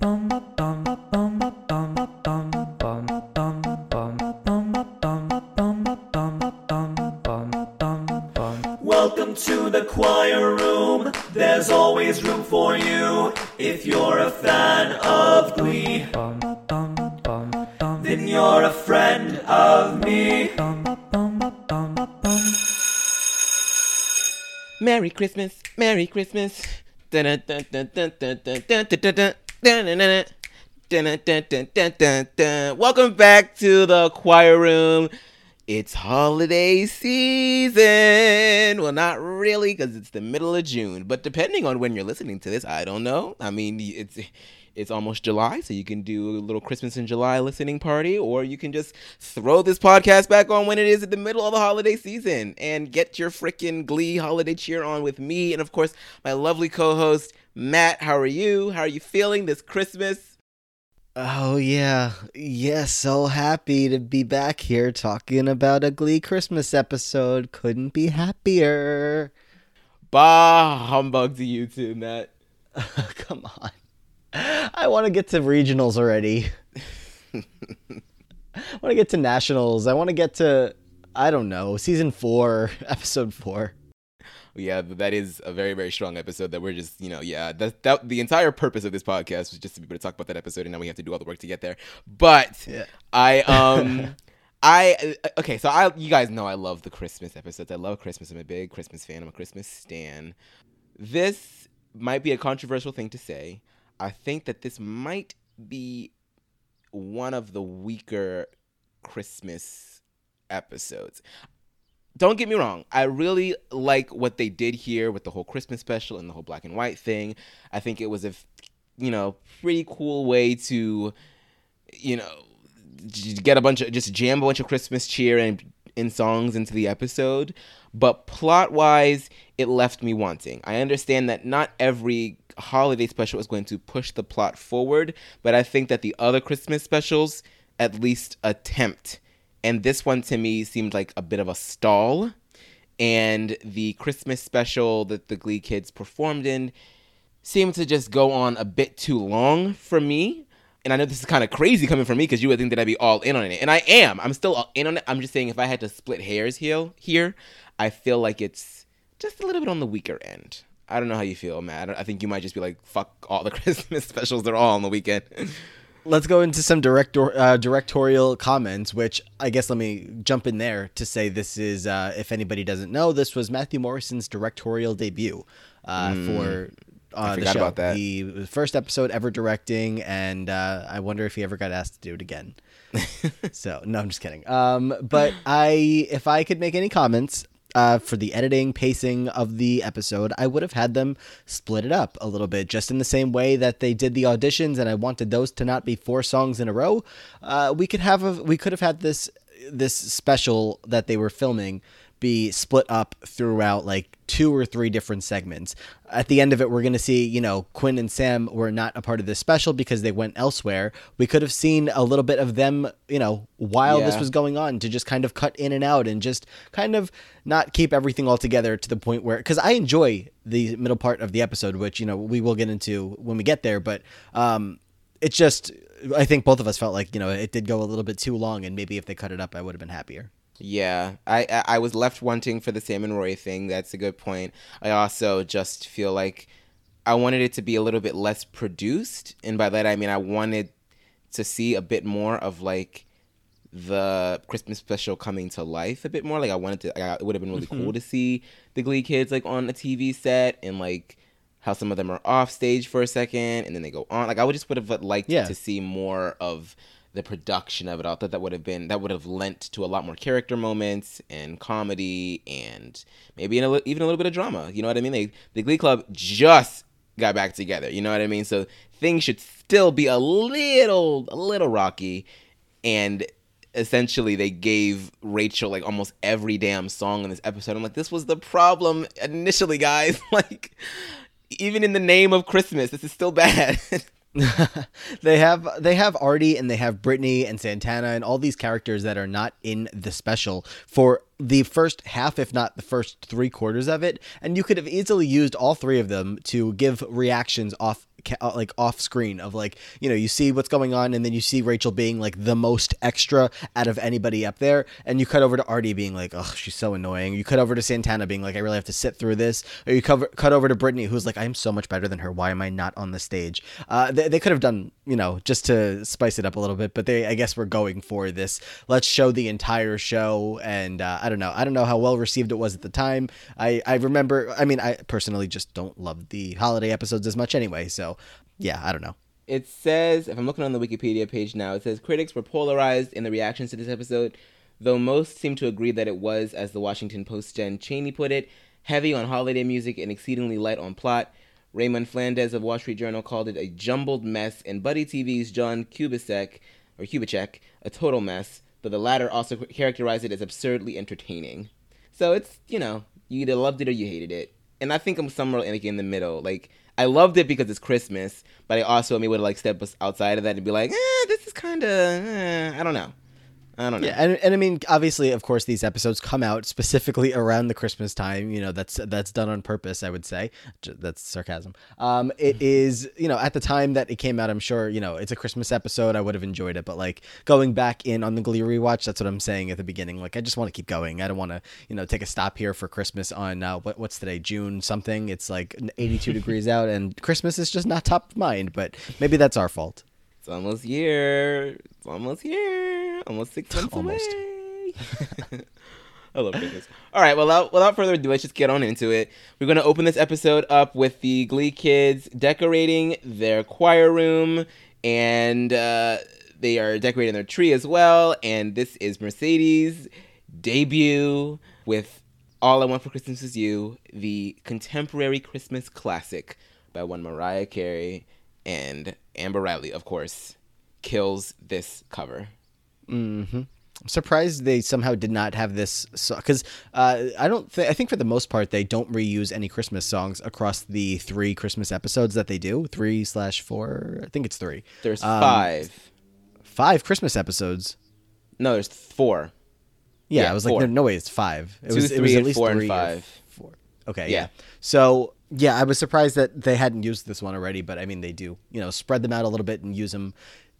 Welcome to the choir room. There's always room for you if you're a fan of Glee. Then you're a friend of me. Merry Christmas, Merry Christmas. Welcome back to the choir room. It's holiday season. Well, not really, because it's the middle of June. But depending on when you're listening to this, I don't know. I mean, it's it's almost July, so you can do a little Christmas in July listening party, or you can just throw this podcast back on when it is at the middle of the holiday season and get your freaking glee holiday cheer on with me and, of course, my lovely co host, Matt. How are you? How are you feeling this Christmas? Oh yeah, yeah. So happy to be back here talking about a Glee Christmas episode. Couldn't be happier. Bah humbug to you too, Matt. Come on. I want to get to regionals already. I want to get to nationals. I want to get to I don't know season four, episode four. Yeah, that is a very very strong episode. That we're just you know yeah that that the entire purpose of this podcast was just to be able to talk about that episode, and now we have to do all the work to get there. But yeah. I um. I uh, okay, so I you guys know I love the Christmas episodes. I love Christmas. I'm a big Christmas fan. I'm a Christmas stan. This might be a controversial thing to say. I think that this might be one of the weaker Christmas episodes. Don't get me wrong, I really like what they did here with the whole Christmas special and the whole black and white thing. I think it was a you know, pretty cool way to you know, get a bunch of just jam a bunch of Christmas cheer and in songs into the episode, but plot wise, it left me wanting. I understand that not every holiday special is going to push the plot forward, but I think that the other Christmas specials at least attempt. And this one to me seemed like a bit of a stall. And the Christmas special that the Glee kids performed in seemed to just go on a bit too long for me. And I know this is kind of crazy coming from me because you would think that I'd be all in on it. And I am. I'm still in on it. I'm just saying if I had to split hairs here, here, I feel like it's just a little bit on the weaker end. I don't know how you feel, Matt. I think you might just be like, "Fuck all the Christmas specials; they're all on the weekend." Let's go into some director uh, directorial comments, which I guess let me jump in there to say this is, uh, if anybody doesn't know, this was Matthew Morrison's directorial debut uh, mm, for uh, the show. About that. The first episode ever directing, and uh, I wonder if he ever got asked to do it again. so no, I'm just kidding. Um, but I, if I could make any comments, uh, for the editing pacing of the episode, I would have had them split it up a little bit, just in the same way that they did the auditions, and I wanted those to not be four songs in a row. Uh, we could have a, we could have had this this special that they were filming be split up throughout like two or three different segments. At the end of it, we're going to see, you know, Quinn and Sam were not a part of this special because they went elsewhere. We could have seen a little bit of them, you know, while yeah. this was going on to just kind of cut in and out and just kind of not keep everything all together to the point where, because I enjoy the middle part of the episode, which, you know, we will get into when we get there, but, um, it's just, I think both of us felt like, you know, it did go a little bit too long and maybe if they cut it up, I would have been happier. Yeah, I I was left wanting for the Sam and Rory thing. That's a good point. I also just feel like I wanted it to be a little bit less produced, and by that I mean I wanted to see a bit more of like the Christmas special coming to life a bit more. Like I wanted to. I, it would have been really mm-hmm. cool to see the Glee kids like on a TV set and like how some of them are off stage for a second and then they go on. Like I would just would have liked yeah. to see more of the production of it. I thought that would have been that would have lent to a lot more character moments and comedy and maybe a, even a little bit of drama. You know what I mean? They, the Glee Club just got back together. You know what I mean? So things should still be a little a little rocky and essentially they gave Rachel like almost every damn song in this episode. I'm like, this was the problem initially, guys. like, even in the name of Christmas, this is still bad. they have they have Artie and they have Brittany and Santana and all these characters that are not in the special for the first half, if not the first three quarters of it, and you could have easily used all three of them to give reactions off uh, like off screen of like you know you see what's going on and then you see Rachel being like the most extra out of anybody up there and you cut over to Artie being like oh she's so annoying. You cut over to Santana being like I really have to sit through this. Or you cover cut over to Brittany who's like I'm so much better than her. Why am I not on the stage? Uh, they, they could have done you know just to spice it up a little bit but they I guess we're going for this let's show the entire show and uh, I don't know I don't know how well received it was at the time I I remember I mean I personally just don't love the holiday episodes as much anyway so yeah, I don't know. It says, if I'm looking on the Wikipedia page now, it says critics were polarized in the reactions to this episode, though most seem to agree that it was, as the Washington Post Jen Chaney put it, heavy on holiday music and exceedingly light on plot. Raymond Flandez of Wall Street Journal called it a jumbled mess, and Buddy TV's John Kubicek, or Kubicek, a total mess, but the latter also characterized it as absurdly entertaining. So it's, you know, you either loved it or you hated it. And I think I'm somewhere like in the middle. Like, I loved it because it's Christmas, but I also am able to like step outside of that and be like, eh, this is kind of, eh, I don't know. I don't know. Yeah, and, and I mean, obviously, of course, these episodes come out specifically around the Christmas time. You know, that's that's done on purpose. I would say that's sarcasm. Um, it mm-hmm. you know at the time that it came out, I'm sure you know it's a Christmas episode. I would have enjoyed it, but like going back in on the Glee rewatch, that's what I'm saying at the beginning. Like I just want to keep going. I don't want to you know take a stop here for Christmas on uh, what what's today June something. It's like 82 degrees out, and Christmas is just not top of mind. But maybe that's our fault. It's almost here. It's almost here. Almost six months almost. away. I love Christmas. All right, well, without, without further ado, let's just get on into it. We're going to open this episode up with the Glee kids decorating their choir room, and uh, they are decorating their tree as well. And this is Mercedes' debut with All I Want for Christmas Is You, the contemporary Christmas classic by one Mariah Carey and Amber Riley, of course, kills this cover. Mm-hmm. I'm surprised they somehow did not have this because uh, I don't think I think for the most part they don't reuse any Christmas songs across the three Christmas episodes that they do three slash four I think it's three. There's um, five. Five Christmas episodes. No, there's four. Yeah, yeah I was four. like, no, no way, it's five. It Two, was, three, it was at least four and five. Four. Okay, yeah. yeah. So yeah, I was surprised that they hadn't used this one already, but I mean, they do, you know, spread them out a little bit and use them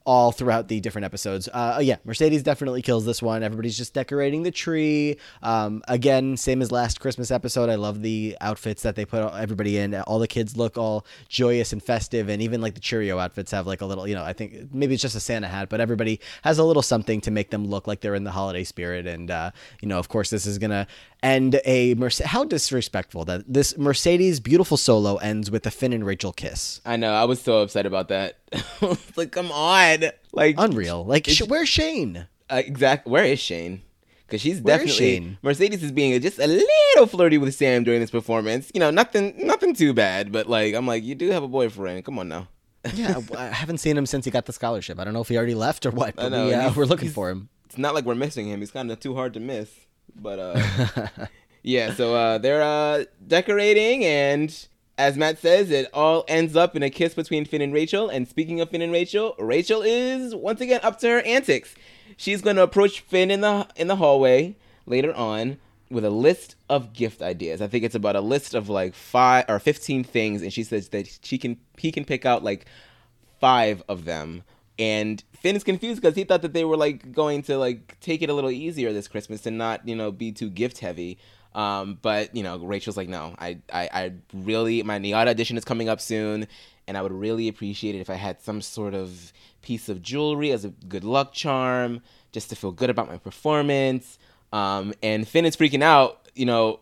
all throughout the different episodes. Uh, yeah, Mercedes definitely kills this one. Everybody's just decorating the tree. Um, again, same as last Christmas episode. I love the outfits that they put everybody in. All the kids look all joyous and festive, and even like the Cheerio outfits have like a little, you know, I think maybe it's just a Santa hat, but everybody has a little something to make them look like they're in the holiday spirit. And uh, you know, of course, this is gonna end a Merce- how disrespectful that this Mercedes beautiful solo ends with a Finn and Rachel kiss. I know. I was so upset about that. like, come on, like unreal. Like, sh- where's Shane? Uh, exactly. Where is Shane? Because she's where definitely Mercedes is being just a little flirty with Sam during this performance. You know, nothing, nothing too bad. But like, I'm like, you do have a boyfriend. Come on now. yeah, I haven't seen him since he got the scholarship. I don't know if he already left or what. But know, we, uh, we're looking for him. It's not like we're missing him. He's kind of too hard to miss. But uh, yeah, so uh, they're uh, decorating and as Matt says, it all ends up in a kiss between Finn and Rachel. And speaking of Finn and Rachel, Rachel is once again up to her antics. She's going to approach Finn in the in the hallway later on with a list of gift ideas. I think it's about a list of like five or 15 things and she says that she can he can pick out like 5 of them. And Finn is confused because he thought that they were like going to like take it a little easier this Christmas and not, you know, be too gift heavy. Um, but you know, Rachel's like, no, I, I, I really, my NYADA audition is coming up soon, and I would really appreciate it if I had some sort of piece of jewelry as a good luck charm, just to feel good about my performance. Um, and Finn is freaking out, you know,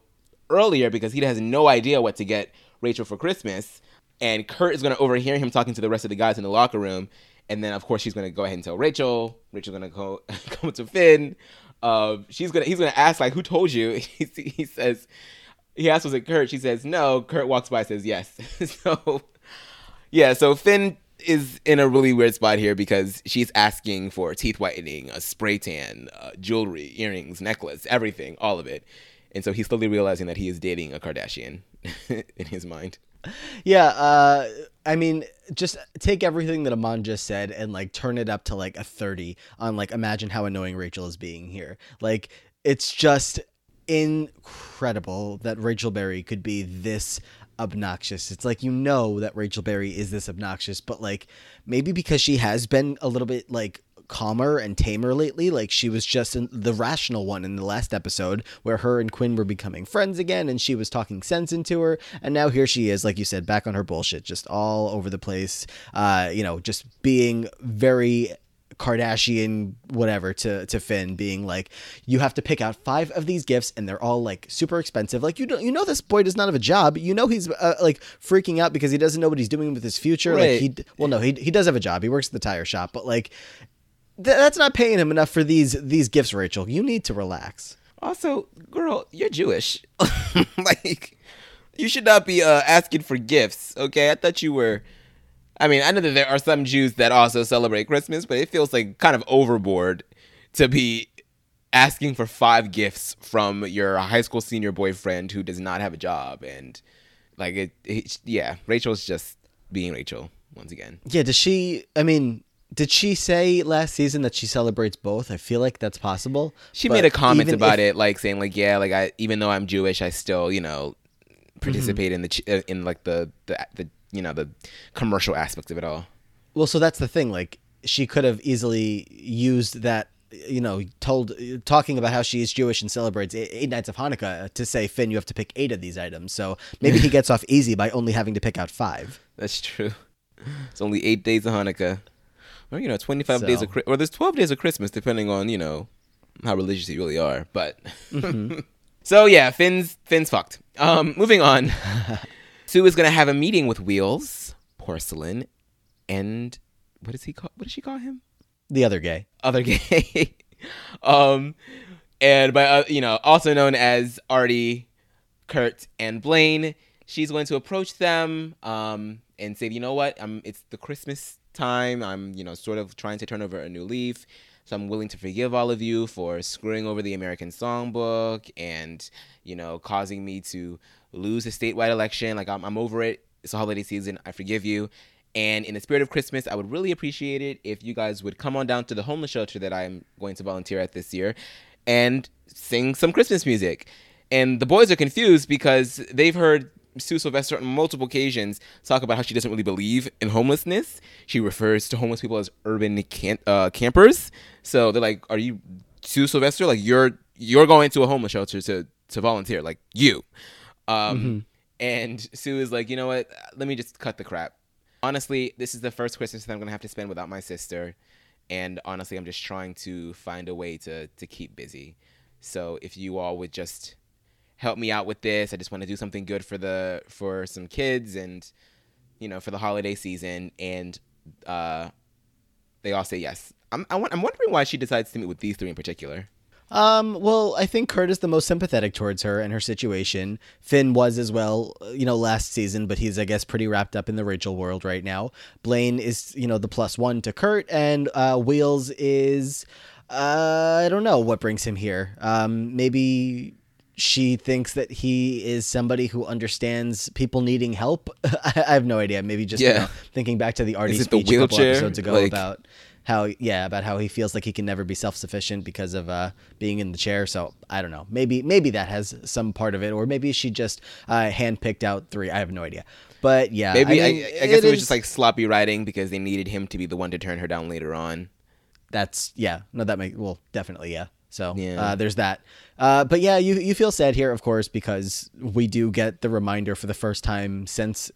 earlier because he has no idea what to get Rachel for Christmas, and Kurt is gonna overhear him talking to the rest of the guys in the locker room. And then, of course, she's gonna go ahead and tell Rachel. Rachel's gonna go come to Finn. Uh, she's gonna he's gonna ask like, "Who told you?" he, he says, he asks, "Was it Kurt?" She says, "No." Kurt walks by, says, "Yes." so, yeah. So Finn is in a really weird spot here because she's asking for teeth whitening, a spray tan, uh, jewelry, earrings, necklace, everything, all of it. And so he's slowly realizing that he is dating a Kardashian in his mind. Yeah, uh, I mean, just take everything that Amon just said and like turn it up to like a 30 on like imagine how annoying Rachel is being here. Like it's just incredible that Rachel Berry could be this obnoxious. It's like you know that Rachel Berry is this obnoxious, but like maybe because she has been a little bit like calmer and tamer lately. Like she was just in the rational one in the last episode where her and Quinn were becoming friends again and she was talking sense into her. And now here she is, like you said, back on her bullshit, just all over the place. Uh, you know, just being very Kardashian whatever to to Finn being like you have to pick out five of these gifts and they're all like super expensive like you know you know this boy does not have a job you know he's uh, like freaking out because he doesn't know what he's doing with his future Right. like he well no he he does have a job he works at the tire shop but like th- that's not paying him enough for these these gifts Rachel you need to relax Also, girl, you're Jewish. like, you should not be uh, asking for gifts. Okay, I thought you were. I mean, I know that there are some Jews that also celebrate Christmas, but it feels like kind of overboard to be asking for five gifts from your high school senior boyfriend who does not have a job. And like, it, it yeah, Rachel's just being Rachel once again. yeah does she I mean did she say last season that she celebrates both I feel like that's possible She made a comment about if- it, like saying like, yeah, like I even though I'm Jewish, I still you know participate in the uh, in like the the the you know the commercial aspects of it all. Well, so that's the thing. Like, she could have easily used that, you know, told talking about how she is Jewish and celebrates eight, eight nights of Hanukkah to say, Finn, you have to pick eight of these items. So maybe he gets off easy by only having to pick out five. That's true. It's only eight days of Hanukkah, or you know, twenty five days of or there's twelve days of Christmas, depending on you know how religious you really are. But so yeah, Finn's Finn's fucked. Um, moving on. Sue is gonna have a meeting with Wheels, Porcelain, and what does he call? What does she call him? The other gay. other gay. um, and by uh, you know, also known as Artie, Kurt, and Blaine. She's going to approach them um, and say, you know what? Um, it's the Christmas time. I'm you know sort of trying to turn over a new leaf. So I'm willing to forgive all of you for screwing over the American Songbook and you know causing me to lose a statewide election. Like I'm, I'm over it. It's a holiday season. I forgive you. And in the spirit of Christmas, I would really appreciate it if you guys would come on down to the homeless shelter that I'm going to volunteer at this year and sing some Christmas music. And the boys are confused because they've heard Sue Sylvester on multiple occasions talk about how she doesn't really believe in homelessness. She refers to homeless people as urban camp- uh, campers. So they're like, "Are you Sue Sylvester? Like you're you're going to a homeless shelter to to volunteer? Like you?" Um, And Sue is like, "You know what? Let me just cut the crap. Honestly, this is the first Christmas that I'm gonna have to spend without my sister, and honestly, I'm just trying to find a way to to keep busy. So if you all would just help me out with this, I just want to do something good for the for some kids and you know for the holiday season. And uh, they all say yes. I'm I I'm wondering why she decides to meet with these three in particular. Um, well, I think Kurt is the most sympathetic towards her and her situation. Finn was as well, you know, last season, but he's, I guess, pretty wrapped up in the Rachel world right now. Blaine is, you know, the plus one to Kurt, and uh, Wheels is, uh, I don't know what brings him here. Um, maybe she thinks that he is somebody who understands people needing help. I I have no idea. Maybe just you know, thinking back to the Artie it the a couple episodes ago Like- about how yeah about how he feels like he can never be self-sufficient because of uh being in the chair. So i don't know. Maybe maybe that has some part of it or maybe she just uh handpicked out three. I have no idea. But yeah Maybe I, mean, I, guess it, was is- just like sloppy writing because they needed him to be the one to turn her down later on. that's yeah. No that make well definitely yeah so Yeah. uh, there's that uh, but yeah you you feel sad here of course because we do get the reminder for the first time since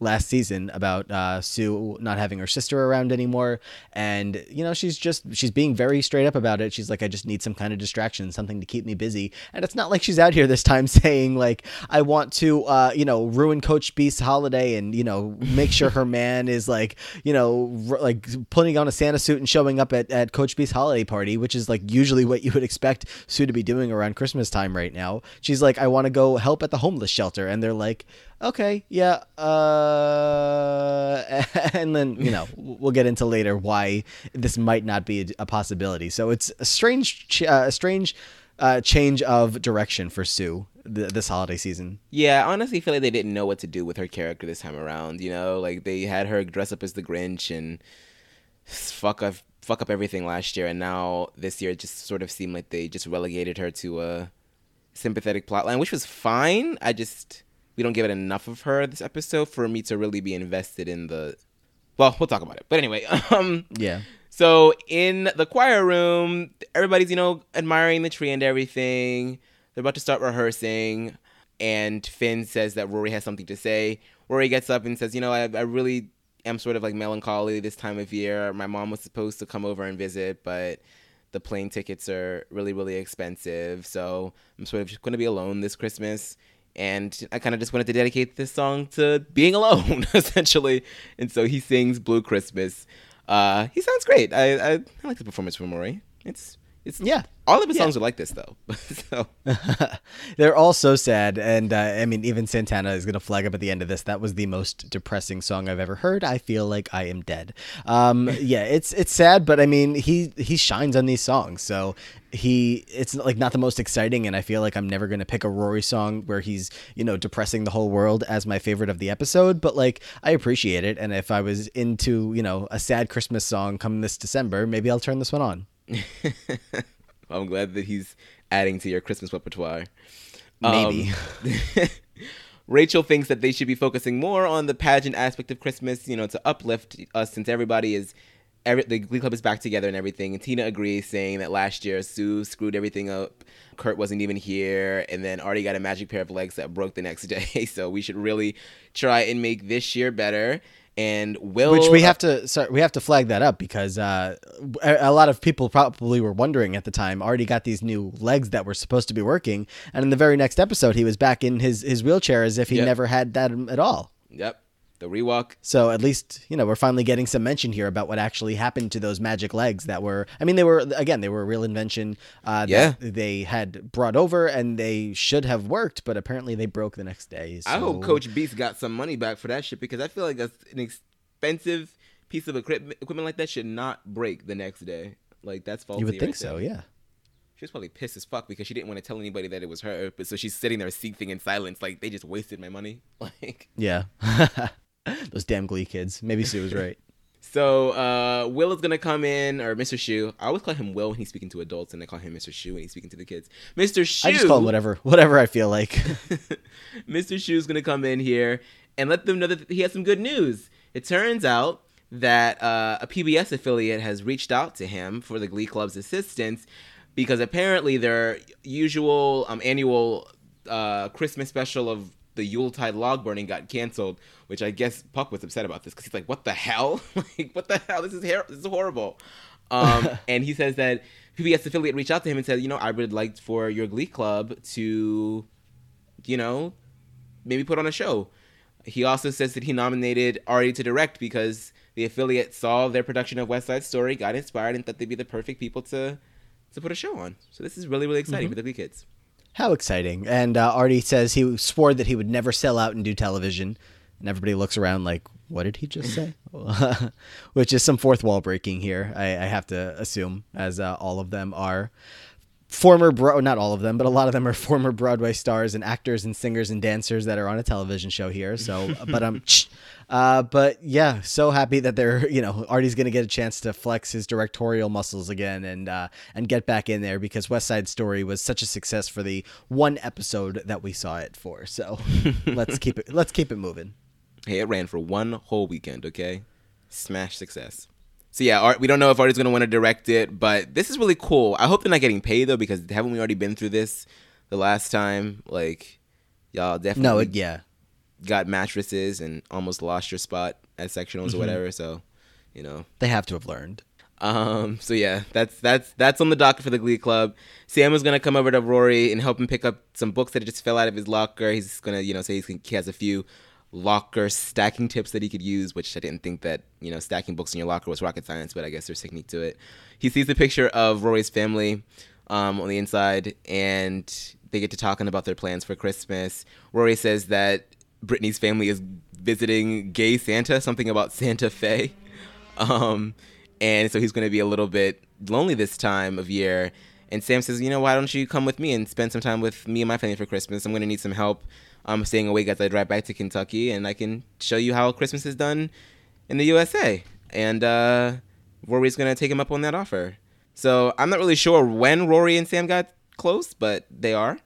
last season about uh, Sue not having her sister around anymore. And you know she's just she's being very straight up about it. She's like I just need some kind of distraction something to keep me busy. And it's not like she's out here this time saying like I want to uh, you know ruin Coach Beast's holiday and you know make sure her man is like you know r- like putting on a Santa suit and showing up at, at Coach Beast's holiday party which is like usually what you would expect Sue to be doing around Christmas time right now. She's like I want to go help at the homeless shelter. And they're like okay yeah uh and then you know we'll get into later why this might not be a, possibility so it's a strange ch- uh, strange uh, change of direction for Sue th- this holiday season Yeah, I honestly feel like they didn't know what to do with her character this time around. You know, like they had her dress up as the Grinch and fuck up fuck up everything last year, and now this year it just sort of seemed like they just relegated her to a sympathetic plotline, which was fine. I just we don't give it enough of her this episode for me to really be invested in the. Well, we'll talk about it. But anyway, um, Yeah. so in the choir room, everybody's you know admiring the tree and everything. They're about to start rehearsing, and Finn says that Rory has something to say. Rory gets up and says, "You know, I, I really am sort of like melancholy this time of year. My mom was supposed to come over and visit, but." The plane tickets are really, really expensive, so I'm sort of just going to be alone this Christmas and I kind of just wanted to dedicate this song to being alone, essentially. And so he sings "Blue Christmas." Uh, he sounds great. I, I, I like the performance from Rory. It's it's Yeah. All of his Yeah. songs are like this though. so They're all so sad, and uh, I mean, even Santana is gonna flag up at the end of this. That was the most depressing song I've ever heard. I feel like I am dead. Um, yeah, it's it's sad, but I mean, he he shines on these songs, so he it's like not the most exciting, and I feel like I'm never gonna pick a Rory song where he's you know depressing the whole world as my favorite of the episode. But like, I appreciate it, and if I was into you know a sad Christmas song coming this December, maybe I'll turn this one on. I'm glad that he's adding to your Christmas repertoire. Maybe. Um, Rachel thinks that they should be focusing more on the pageant aspect of Christmas, you know, to uplift us since everybody is, every, the Glee Club is back together and everything. And Tina agrees, saying that last year Sue screwed everything up. Kurt wasn't even here, and then Artie got a magic pair of legs that broke the next day. So we should really try and make this year better. And Will, Which we have to sorry, we have to flag that up because uh, a, a lot of people probably were wondering at the time. Artie got these new legs that were supposed to be working, and in the very next episode, he was back in his his wheelchair as if he Yep. never had that at all. Yep, the rewalk. So at least you know we're finally getting some mention here about what actually happened to those magic legs that were. I mean, they were again they were a real invention. Uh, Yeah. that they had brought over and they should have worked, but apparently they broke the next day. I hope Coach Beast got some money back for that shit because I feel like that's an expensive piece of equipment. Equipment like that should not break the next day. Like that's faulty. You would right think there. so, yeah. She was probably pissed as fuck because she didn't want to tell anybody that it was her. But so she's sitting there seething in silence, like they just wasted my money. Like Yeah. Those damn Glee kids. Maybe Sue was right. so, uh, Will is gonna come in, or Mr. Schue. I always call him Will when he's speaking to adults, and I call him Mr. Schue when he's speaking to the kids. Mr. Schue. I just call him whatever, whatever I feel like. Mr. Schue's gonna come in here and let them know that he has some good news. It turns out that uh, a PBS affiliate has reached out to him for the Glee Club's assistance because apparently their usual um, annual uh, Christmas special of the Yuletide log burning got canceled, which I guess Puck was upset about this because he's like, "What the hell? like, what the hell? This is her- this is horrible." Um, and he says that PBS affiliate reached out to him and said, "You know, I would like for your Glee Club to, you know, maybe put on a show." He also says that he nominated Artie to direct because the affiliate saw their production of West Side Story, got inspired, and thought they'd be the perfect people to to put a show on. So this is really really exciting for the Glee kids. How exciting. And uh, Artie says he swore that he would never sell out and do television. And everybody looks around like, what did he just say? Which is some fourth wall breaking here, I, I have to assume, as uh, all of them are former, bro- not all of them, but a lot of them are former Broadway stars and actors and singers and dancers that are on a television show here. So, but um, uh, but yeah, so happy that they're you know Artie's gonna get a chance to flex his directorial muscles again and uh, and get back in there because West Side Story was such a success for the one episode that we saw it for. So let's keep it let's keep it moving. Hey, it ran for one whole weekend. Okay, smash success. So yeah, Art, we don't know if Artie's gonna want to direct it, but this is really cool. I hope they're not getting paid though, because haven't we already been through this the last time? Like, y'all definitely No, it, yeah. got mattresses and almost lost your spot at sectionals or whatever. So, you know, They have to have learned. um, so yeah, that's that's that's on the docket for the Glee Club. Sam is gonna come over to Rory and help him pick up some books that just fell out of his locker. He's gonna, you know, say he's, he has a few locker stacking tips that he could use, which I didn't think that you know stacking books in your locker was rocket science, but I guess there's a technique to it. He sees a picture of Rory's family um, on the inside, and they get to talking about their plans for Christmas. Rory says that Brittany's family is visiting gay Santa, something about Santa Fe. Um, and so he's going to be a little bit lonely this time of year. And Sam says, you know, why don't you come with me and spend some time with me and my family for Christmas? I'm going to need some help. I'm staying awake as I drive back to Kentucky, and I can show you how Christmas is done in the USA. And uh, Rory's to take him up on that offer. So I'm not really sure when Rory and Sam got close, but they are.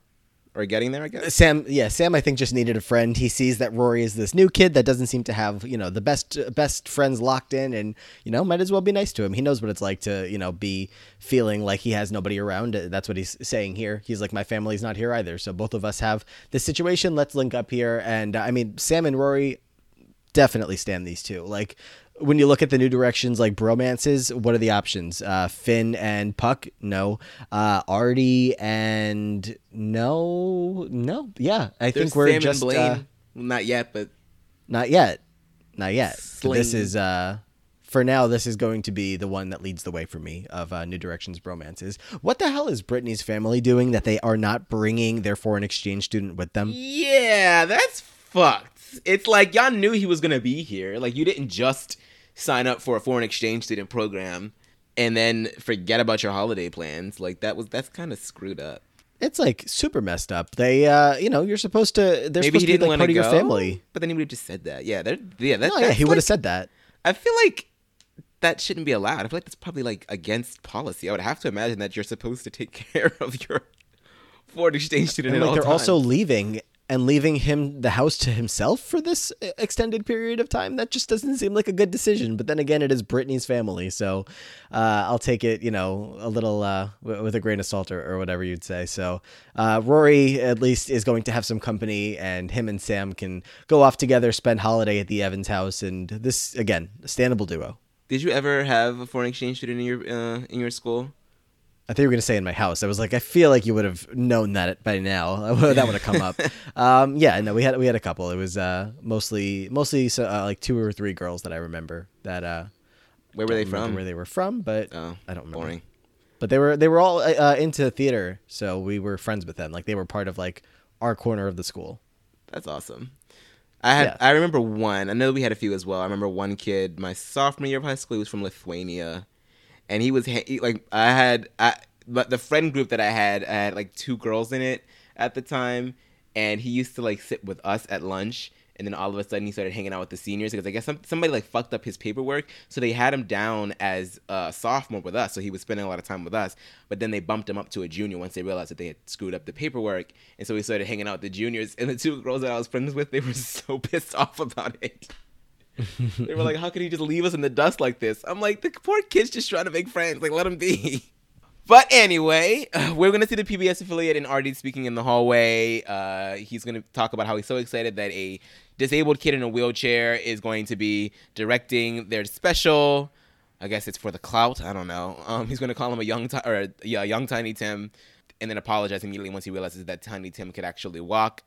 Or getting there, I guess. Sam, yeah, Sam, I think just needed a friend. He sees that Rory is this new kid that doesn't seem to have, you know, the best best friends locked in, and you know, might as well be nice to him. He knows what it's like to, you know, be feeling like he has nobody around. That's what he's saying here. He's like, my family's not here either, so both of us have this situation. Let's link up here. And uh, I mean, Sam and Rory definitely stand these two. Like when you look at the new directions like bromances, what are the options? Uh, Finn and Puck, no. Uh, Artie and no, no. Yeah, I There's think we're Sam just and Blaine. uh, not yet, but not yet, not yet. Sling. This is uh, for now. This is going to be the one that leads the way for me of uh, new directions bromances. What the hell is Brittany's family doing that they are not bringing their foreign exchange student with them? yeah, that's fucked. It's like y'all knew he was gonna be here. Like you didn't just sign up for a foreign exchange student program and then forget about your holiday plans. Like that was that's kind of screwed up. It's like super messed up. They, uh, you know, you're supposed to. They're Maybe supposed he to be like part to of your go, family. but then he would have just said that. Yeah, they're, yeah, that, No, yeah, he would have like- said that. I feel like that shouldn't be allowed. I feel like that's probably like against policy. I would have to imagine that you're supposed to take care of your foreign exchange student And at like all they're times. also leaving and leaving him the house to himself for this uh, extended period of time. That just doesn't seem like a good decision. But then again, it is Brittany's family, so uh, I'll take it, you know, a little uh, with a grain of salt or, or whatever you'd say. So uh, Rory at least is going to have some company, and him and Sam can go off together, spend holiday at the Evans house, and this again, a standable duo. Did you ever have a foreign exchange student in your uh, in your school? I think you were going to say in my house. I was like, I feel like you would have known that by now. that would have come up. um, yeah, no, we had we had a couple. It was uh, mostly mostly so, uh, like two or three girls that I remember that. Uh, Where were they from? Where they were from, but oh, I don't remember. Boring. But they were they were all uh, into theater, so we were friends with them. Like they were part of like our corner of the school. That's awesome. I had Yeah. I remember one. I know we had a few as well. I remember one kid my sophomore year of high school. He was from Lithuania, and he was he, like I had I but the friend group that I had I had like two girls in it at the time, and he used to like sit with us at lunch. And then all of a sudden he started hanging out with the seniors because I guess some, somebody like fucked up his paperwork, so they had him down as a sophomore with us. So he was spending a lot of time with us. But then they bumped him up to a junior once they realized that they had screwed up the paperwork, and so he started hanging out with the juniors. And the two girls that I was friends with, they were so pissed off about it. they were like, "How could he just leave us in the dust like this?" I'm like, "The poor kid's just trying to make friends. Like, let him be." But anyway, we're gonna see the PBS affiliate and Artie speaking in the hallway. Uh, he's gonna talk about how he's so excited that a disabled kid in a wheelchair is going to be directing their special. I guess it's for the clout. I don't know. Um, he's gonna call him a young ti- or yeah, young Tiny Tim, and then apologize immediately once he realizes that Tiny Tim could actually walk.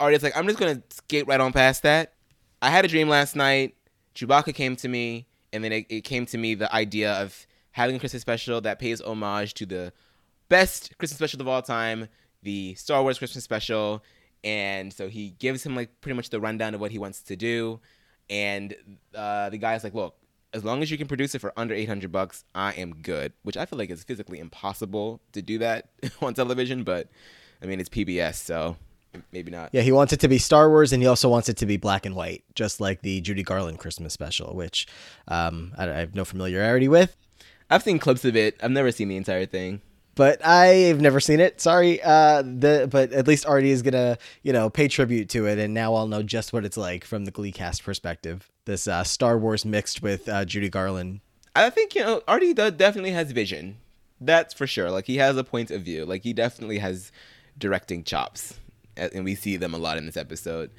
Artie's like, I'm just gonna skate right on past that. I had a dream last night. Chewbacca came to me, and then it, it came to me the idea of having a Christmas special that pays homage to the best Christmas special of all time, the Star Wars Christmas special. And so he gives him like pretty much the rundown of what he wants to do. And uh, the guy's like, look, as long as you can produce it for under 800 bucks, I am good. Which I feel like is physically impossible to do that on television. But I mean, it's PBS, so maybe not. Yeah, he wants it to be Star Wars, and he also wants it to be black and white, just like the Judy Garland Christmas special, which um, I, I have no familiarity with. I've seen clips of it. I've never seen the entire thing. but I've never seen it. Sorry. Uh, the but at least Artie is gonna you know pay tribute to it, and now I'll know just what it's like from the Glee cast perspective. This uh, Star Wars mixed with uh, Judy Garland. I think you know Artie definitely has vision. That's for sure. Like he has a point of view. Like he definitely has directing chops, and we see them a lot in this episode.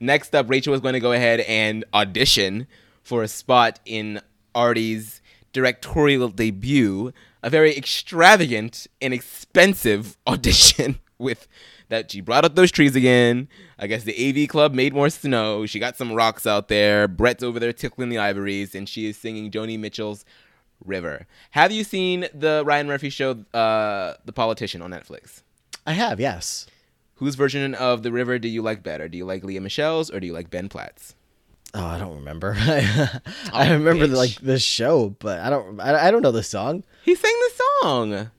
Next up, Rachel is going to go ahead and audition for a spot in Artie's directorial debut. A very extravagant and expensive audition with that she brought up those trees again. I guess the AV club made more snow. She got some rocks out there. Brett's over there tickling the ivories, and she is singing Joni Mitchell's River. Have you seen the Ryan Murphy show, uh, The Politician, on Netflix? I have, yes. Whose version of The River do you like better? Do you like Lea Michele's or do you like Ben Platt's? Oh, I don't remember. Oh, I remember bitch. like the show, but I don't. I, I don't know the song. He sang the song.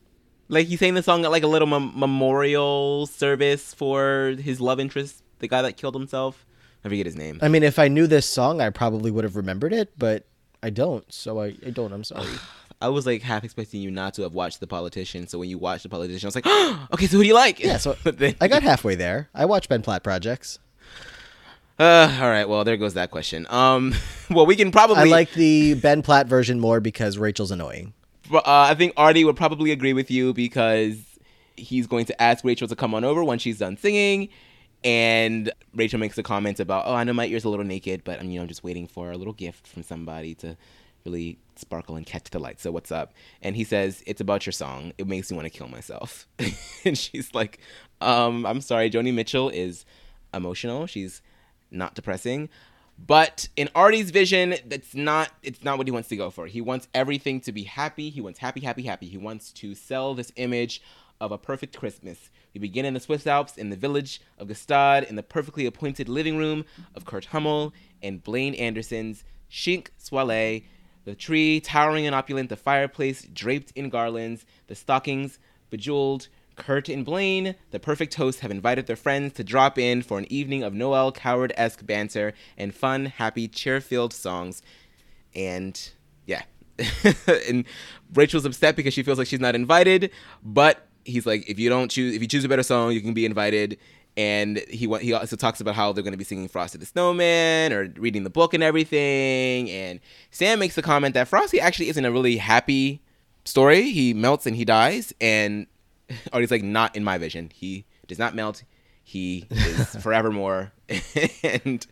Like he sang the song at like a little mem- memorial service for his love interest, the guy that killed himself. I forget his name. I mean, if I knew this song, I probably would have remembered it, but I don't. So I, I don't. I'm sorry. I was like half expecting you not to have watched The Politician. So when you watched The Politician, I was like, oh, okay, so who do you like? yeah. So then- I got halfway there. I watched Ben Platt projects. Uh, all right. Well, there goes that question. Um, well, we can probably. I like the Ben Platt version more because Rachel's annoying. Uh, I think Artie would probably agree with you because he's going to ask Rachel to come on over when she's done singing, and Rachel makes a comment about, "Oh, I know my ears a little naked, but I'm you know I'm just waiting for a little gift from somebody to really sparkle and catch the light. So what's up?" And he says, "It's about your song. It makes me want to kill myself." and she's like, um, "I'm sorry, Joni Mitchell is emotional. She's not depressing." But in Artie's vision, that's not it's not what he wants to go for. He wants everything to be happy. He wants happy, happy, happy. He wants to sell this image of a perfect Christmas. We begin in the Swiss Alps, in the village of Gstaad, in the perfectly appointed living room of Kurt Hummel and Blaine Anderson's Chink Soleil, the tree towering and opulent, the fireplace draped in garlands, the stockings bejeweled, Kurt and Blaine, the perfect hosts, have invited their friends to drop in for an evening of Noel Coward esque banter and fun, happy, cheer filled songs. And yeah. and Rachel's upset because she feels like she's not invited, but he's like, if you don't choose, if you choose a better song, you can be invited. And he he also talks about how they're going to be singing Frosty the Snowman or reading the book and everything. And Sam makes the comment that Frosty actually isn't a really happy story. He melts and he dies, and or he's like, not in my vision. He does not melt. He is forevermore. and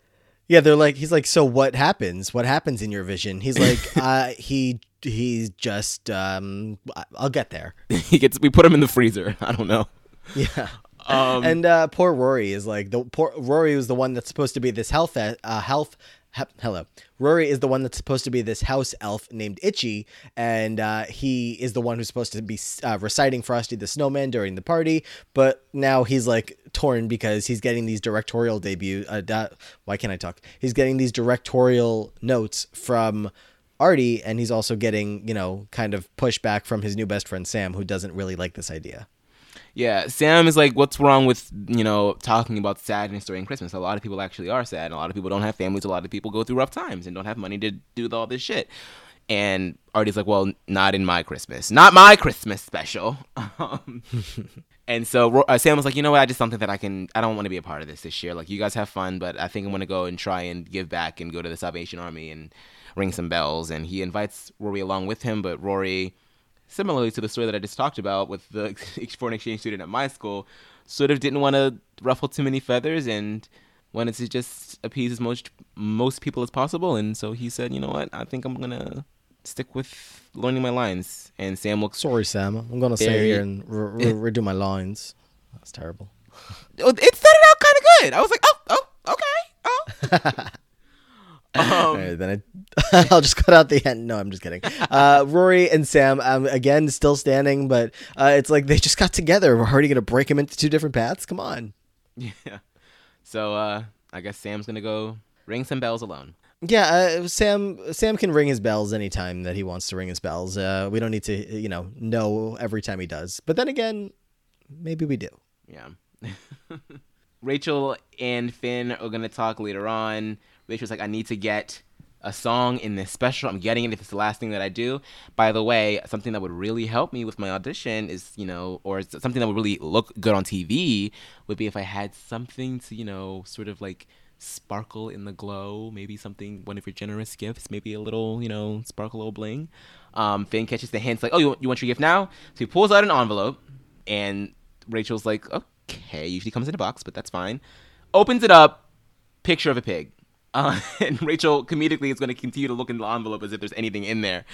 Yeah, they're like he's like, so what happens? What happens in your vision? He's like, uh, he he's just um, I'll get there. he gets we put him in the freezer. I don't know. Yeah. Um, and uh, poor Rory is like the poor Rory was the one that's supposed to be this health uh, health. he- hello, Rory is the one that's supposed to be this house elf named Itchy, and uh, he is the one who's supposed to be uh, reciting Frosty the Snowman during the party. But now he's like torn because he's getting these directorial debut. Uh, da- why can't I talk? He's getting these directorial notes from Artie, and he's also getting you know kind of pushback from his new best friend Sam, who doesn't really like this idea. Yeah, Sam is like, what's wrong with you know talking about sadness during Christmas? A lot of people actually are sad, and a lot of people don't have families. A lot of people go through rough times and don't have money to do all this shit. And Artie's like, well, not in my Christmas, not my Christmas special. Um, and so uh, Sam was like, you know what? I just something that I can. I don't want to be a part of this this year. Like, you guys have fun, but I think I'm gonna go and try and give back and go to the Salvation Army and ring some bells. And he invites Rory along with him, but Rory similarly to the story that I just talked about with the foreign exchange student at my school, sort of didn't want to ruffle too many feathers and wanted to just appease as most most people as possible. And so he said, you know what, I think I'm gonna stick with learning my lines. And Sam looks. Sorry, Sam. I'm gonna say here and re- re- redo my lines. That's terrible. Oh, It started out kind of good. I was like, oh, oh, okay, oh. Um, right, then I, I'll just cut out the end. No, I'm just kidding. Uh, Rory and Sam, um, again, still standing, but uh, it's like they just got together. We're already gonna break them into two different paths. Come on. yeah. So uh, I guess Sam's gonna go ring some bells alone. Yeah, uh, Sam. Sam can ring his bells anytime that he wants to ring his bells. Uh, we don't need to, you know, know every time he does. But then again, maybe we do. Yeah. Rachel and Finn are gonna talk later on. Rachel's like, I need to get a song in this special. I'm getting it if it's the last thing that I do. By the way, something that would really help me with my audition is, you know, or something that would really look good on TV would be if I had something to, you know, sort of like sparkle in the glow. Maybe something, one of your generous gifts, maybe a little, you know, sparkle, little bling. Um, Finn catches the hints like, oh, you, you want your gift now? So he pulls out an envelope and Rachel's like, okay, usually comes in a box, but that's fine. Opens it up, picture of a pig. Uh, and Rachel comedically is going to continue to look in the envelope as if there's anything in there.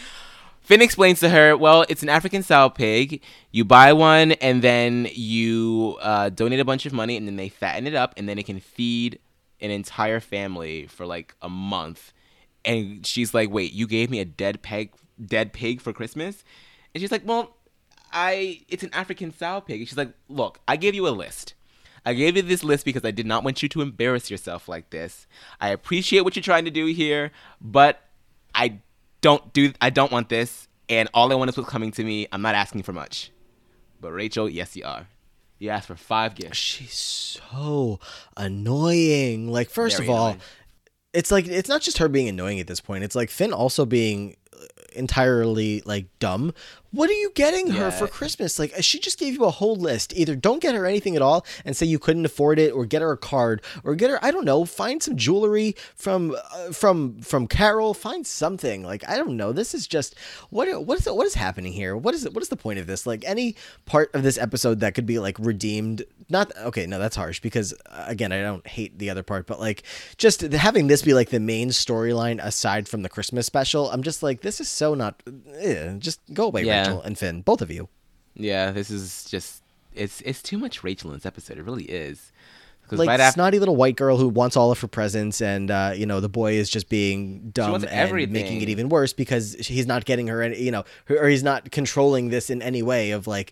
Finn explains to her, well, it's an African style pig. You buy one and then you uh, donate a bunch of money and then they fatten it up and then it can feed an entire family for like a month. And she's like, wait, you gave me a dead pig, dead pig for Christmas? And she's like, well, I it's an African style pig. And she's like, look, I gave you a list. I gave you this list because I did not want you to embarrass yourself like this. I appreciate what you're trying to do here, but I don't do I don't want this, and all I want is what's coming to me. I'm not asking for much. But Rachel, yes you are. You asked for five gifts. Oh, she's so annoying. Like, first Very of all, annoying. it's like it's not just her being annoying at this point. It's like Finn also being entirely like dumb. What are you getting her for Christmas? Like she just gave you a whole list. Either don't get her anything at all and say you couldn't afford it, or get her a card, or get her I don't know, find some jewelry from uh, from from Carol. Find something. Like I don't know. This is just what what is what is happening here? What is it? What is the point of this? Like any part of this episode that could be like redeemed. Not okay. No, that's harsh because uh, again, I don't hate the other part, but like just having this be like the main storyline aside from the Christmas special. I'm just like this is so not. eh, just go away, Yeah. Rachel and Finn, both of you. Yeah, this is just it's it's too much Rachel in this episode. It really is. Like right after snotty little white girl who wants all of her presents, and uh, you know the boy is just being dumb and everything. making it even worse because he's not getting her any, you know, or he's not controlling this in any way of like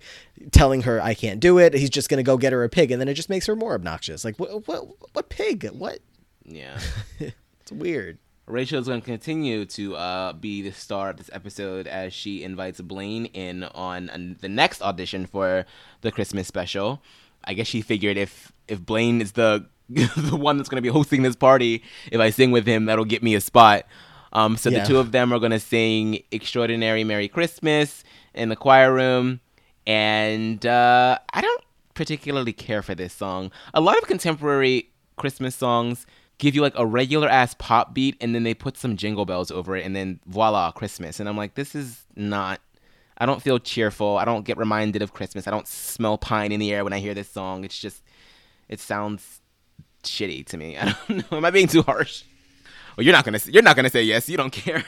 telling her I can't do it. He's just gonna go get her a pig, and then it just makes her more obnoxious. Like what what what pig? What? yeah. It's weird. Rachel is going to continue to uh, be the star of this episode as she invites Blaine in on the next audition for the Christmas special. I guess she figured if if Blaine is the the one that's going to be hosting this party, if I sing with him, that'll get me a spot. Um, so Yeah. the two of them are going to sing "Extraordinary Merry Christmas" in the choir room, and uh, I don't particularly care for this song. A lot of contemporary Christmas songs give you like a regular ass pop beat and then they put some jingle bells over it and then voila, Christmas. And I'm like, this is not. I don't feel cheerful. I don't get reminded of Christmas. I don't smell pine in the air when I hear this song. It's just, it sounds shitty to me. I don't know. Am I being too harsh? Well, you're not gonna. You're not gonna say yes. You don't care.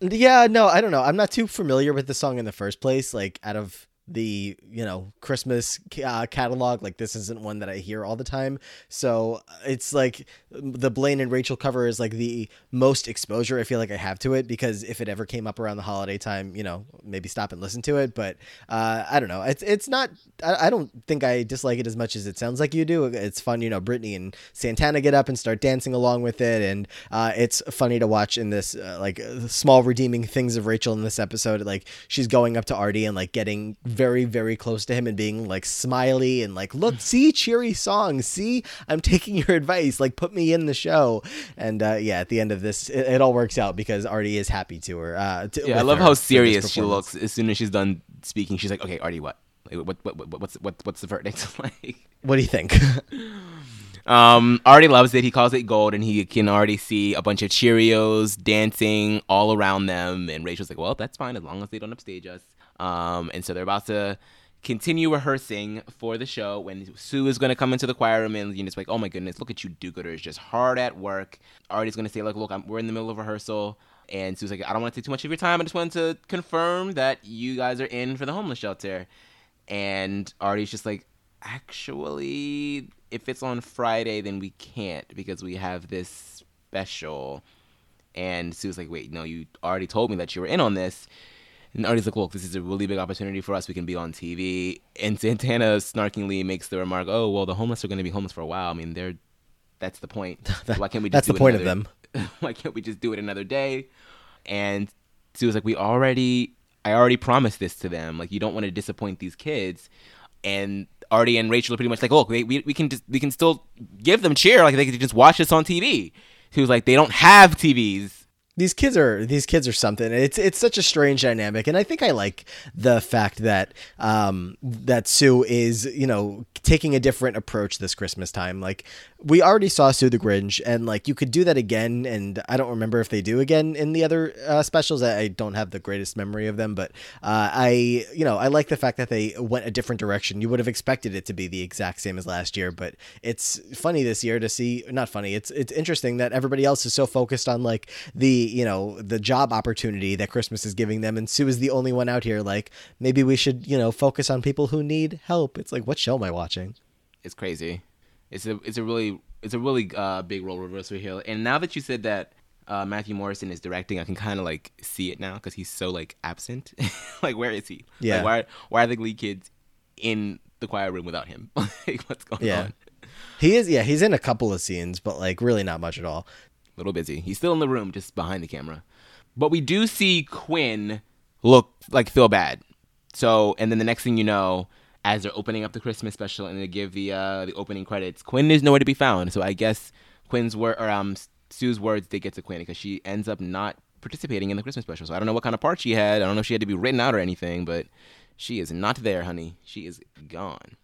Yeah, no, I don't know. I'm not too familiar with the song in the first place. Like out of the you know Christmas uh, catalog, like this isn't one that I hear all the time. So uh, it's like the Blaine and Rachel cover is like the most exposure I feel like I have to it because if it ever came up around the holiday time, you know, maybe stop and listen to it. But uh, I don't know. It's it's not. I, I don't think I dislike it as much as it sounds like you do. It's fun, you know. Brittany and Santana get up and start dancing along with it, and uh, it's funny to watch in this uh, like uh, small redeeming things of Rachel in this episode. Like she's going up to Artie and like getting very very close to him and being like smiley and like look see cheery songs see I'm taking your advice like put me in the show and uh, yeah at the end of this it, it all works out because Artie is happy to her. Uh, to, Yeah, I love how serious she looks as soon as she's done speaking. She's like, "Okay, Artie, what? Like, what, what, what what's what, what's the verdict?" like, What do you think? um, Artie loves it. He calls it gold, and he can already see a bunch of Cheerios dancing all around them. And Rachel's like, "Well, that's fine as long as they don't upstage us." Um, and so they're about to continue rehearsing for the show when Sue is going to come into the choir room and you know, it's like, "Oh my goodness, look at you do-gooders, just hard at work." Artie's going to say, "Like, look, I'm, we're in the middle of rehearsal." And Sue's like, I don't want to take too much of your time. I just wanted to confirm that you guys are in for the homeless shelter. And Artie's just like, actually, if it's on Friday, then we can't because we have this special. And Sue's like, wait, no, you already told me that you were in on this. And Artie's like, look, this is a really big opportunity for us. We can be on TV. And Santana snarkingly makes the remark, oh, well, the homeless are going to be homeless for a while. I mean, they're, that's the point. Why can't we just That's do the it point of them. why can't we just do it another day? And Sue was like, we already, I already promised this to them. Like, you don't want to disappoint these kids. And Artie and Rachel are pretty much like, look, we, we, we can just, we can still give them cheer. Like, they can just watch this on TV. She was like, they don't have TVs. These kids are these kids are something. It's it's such a strange dynamic, and I think I like the fact that um that Sue is you know taking a different approach this Christmas time. Like we already saw Sue the Grinch, and like you could do that again. And I don't remember if they do again in the other uh, specials. I, don't have the greatest memory of them, but uh, I you know I like the fact that they went a different direction. You would have expected it to be the exact same as last year, but it's funny this year to see. Not funny. It's it's interesting that everybody else is so focused on like the you know the job opportunity that Christmas is giving them, and Sue is the only one out here. Like maybe we should you know focus on people who need help. It's like what show am I watching? It's crazy. It's a, it's a really, it's a really uh, big role reversal here. And now that you said that uh, Matthew Morrison is directing, I can kind of like see it now because he's so like absent. like, where is he? Yeah. Like, why, why are the Glee kids in the choir room without him? like, what's going Yeah. on? He is yeah he's in a couple of scenes, but like really not much at all. A little busy. He's still in the room, just behind the camera. But we do see Quinn look like feel bad. So, and then the next thing you know, as they're opening up the Christmas special and they give the uh, the opening credits, Quinn is nowhere to be found. So I guess Quinn's work or um Sue's words did get to Quinn because she ends up not participating in the Christmas special. So I don't know what kind of part she had. I don't know if she had to be written out or anything, but she is not there, honey. She is gone.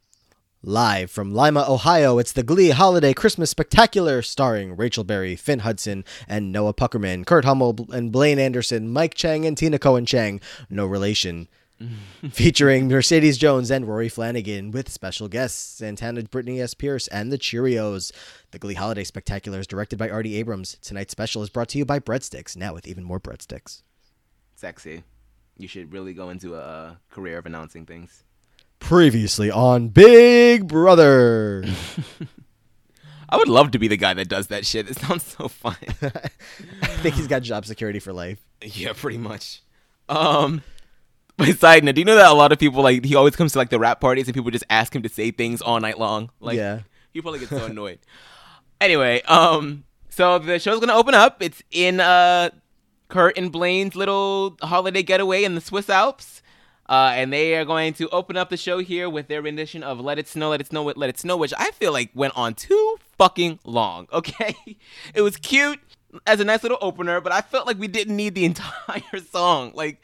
Live from Lima, Ohio, it's the Glee Holiday Christmas Spectacular starring Rachel Berry, Finn Hudson, and Noah Puckerman, Kurt Hummel and Blaine Anderson, Mike Chang and Tina Cohen Chang, no relation. Featuring Mercedes Jones and Rory Flanagan with special guests Santana, Brittany S. Pierce, and the Cheerios. The Glee Holiday Spectacular is directed by Artie Abrams. Tonight's special is brought to you by Breadsticks, now with even more breadsticks. Sexy. You should really go into a career of announcing things. Previously on Big Brother. I would love to be the guy that does that shit. It sounds so fun. I think he's got job security for life. yeah, pretty much. Um, but side note, do you know that a lot of people like he always comes to like the rap parties and people just ask him to say things all night long? Like, Yeah. he probably gets so annoyed. anyway, um, so the show's gonna open up. It's in uh Kurt and Blaine's little holiday getaway in the Swiss Alps. Uh, and they are going to open up the show here with their rendition of "Let It Snow, Let It Snow, Let It Snow," which I feel like went on too fucking long. Okay, it was cute as a nice little opener, but I felt like we didn't need the entire song. Like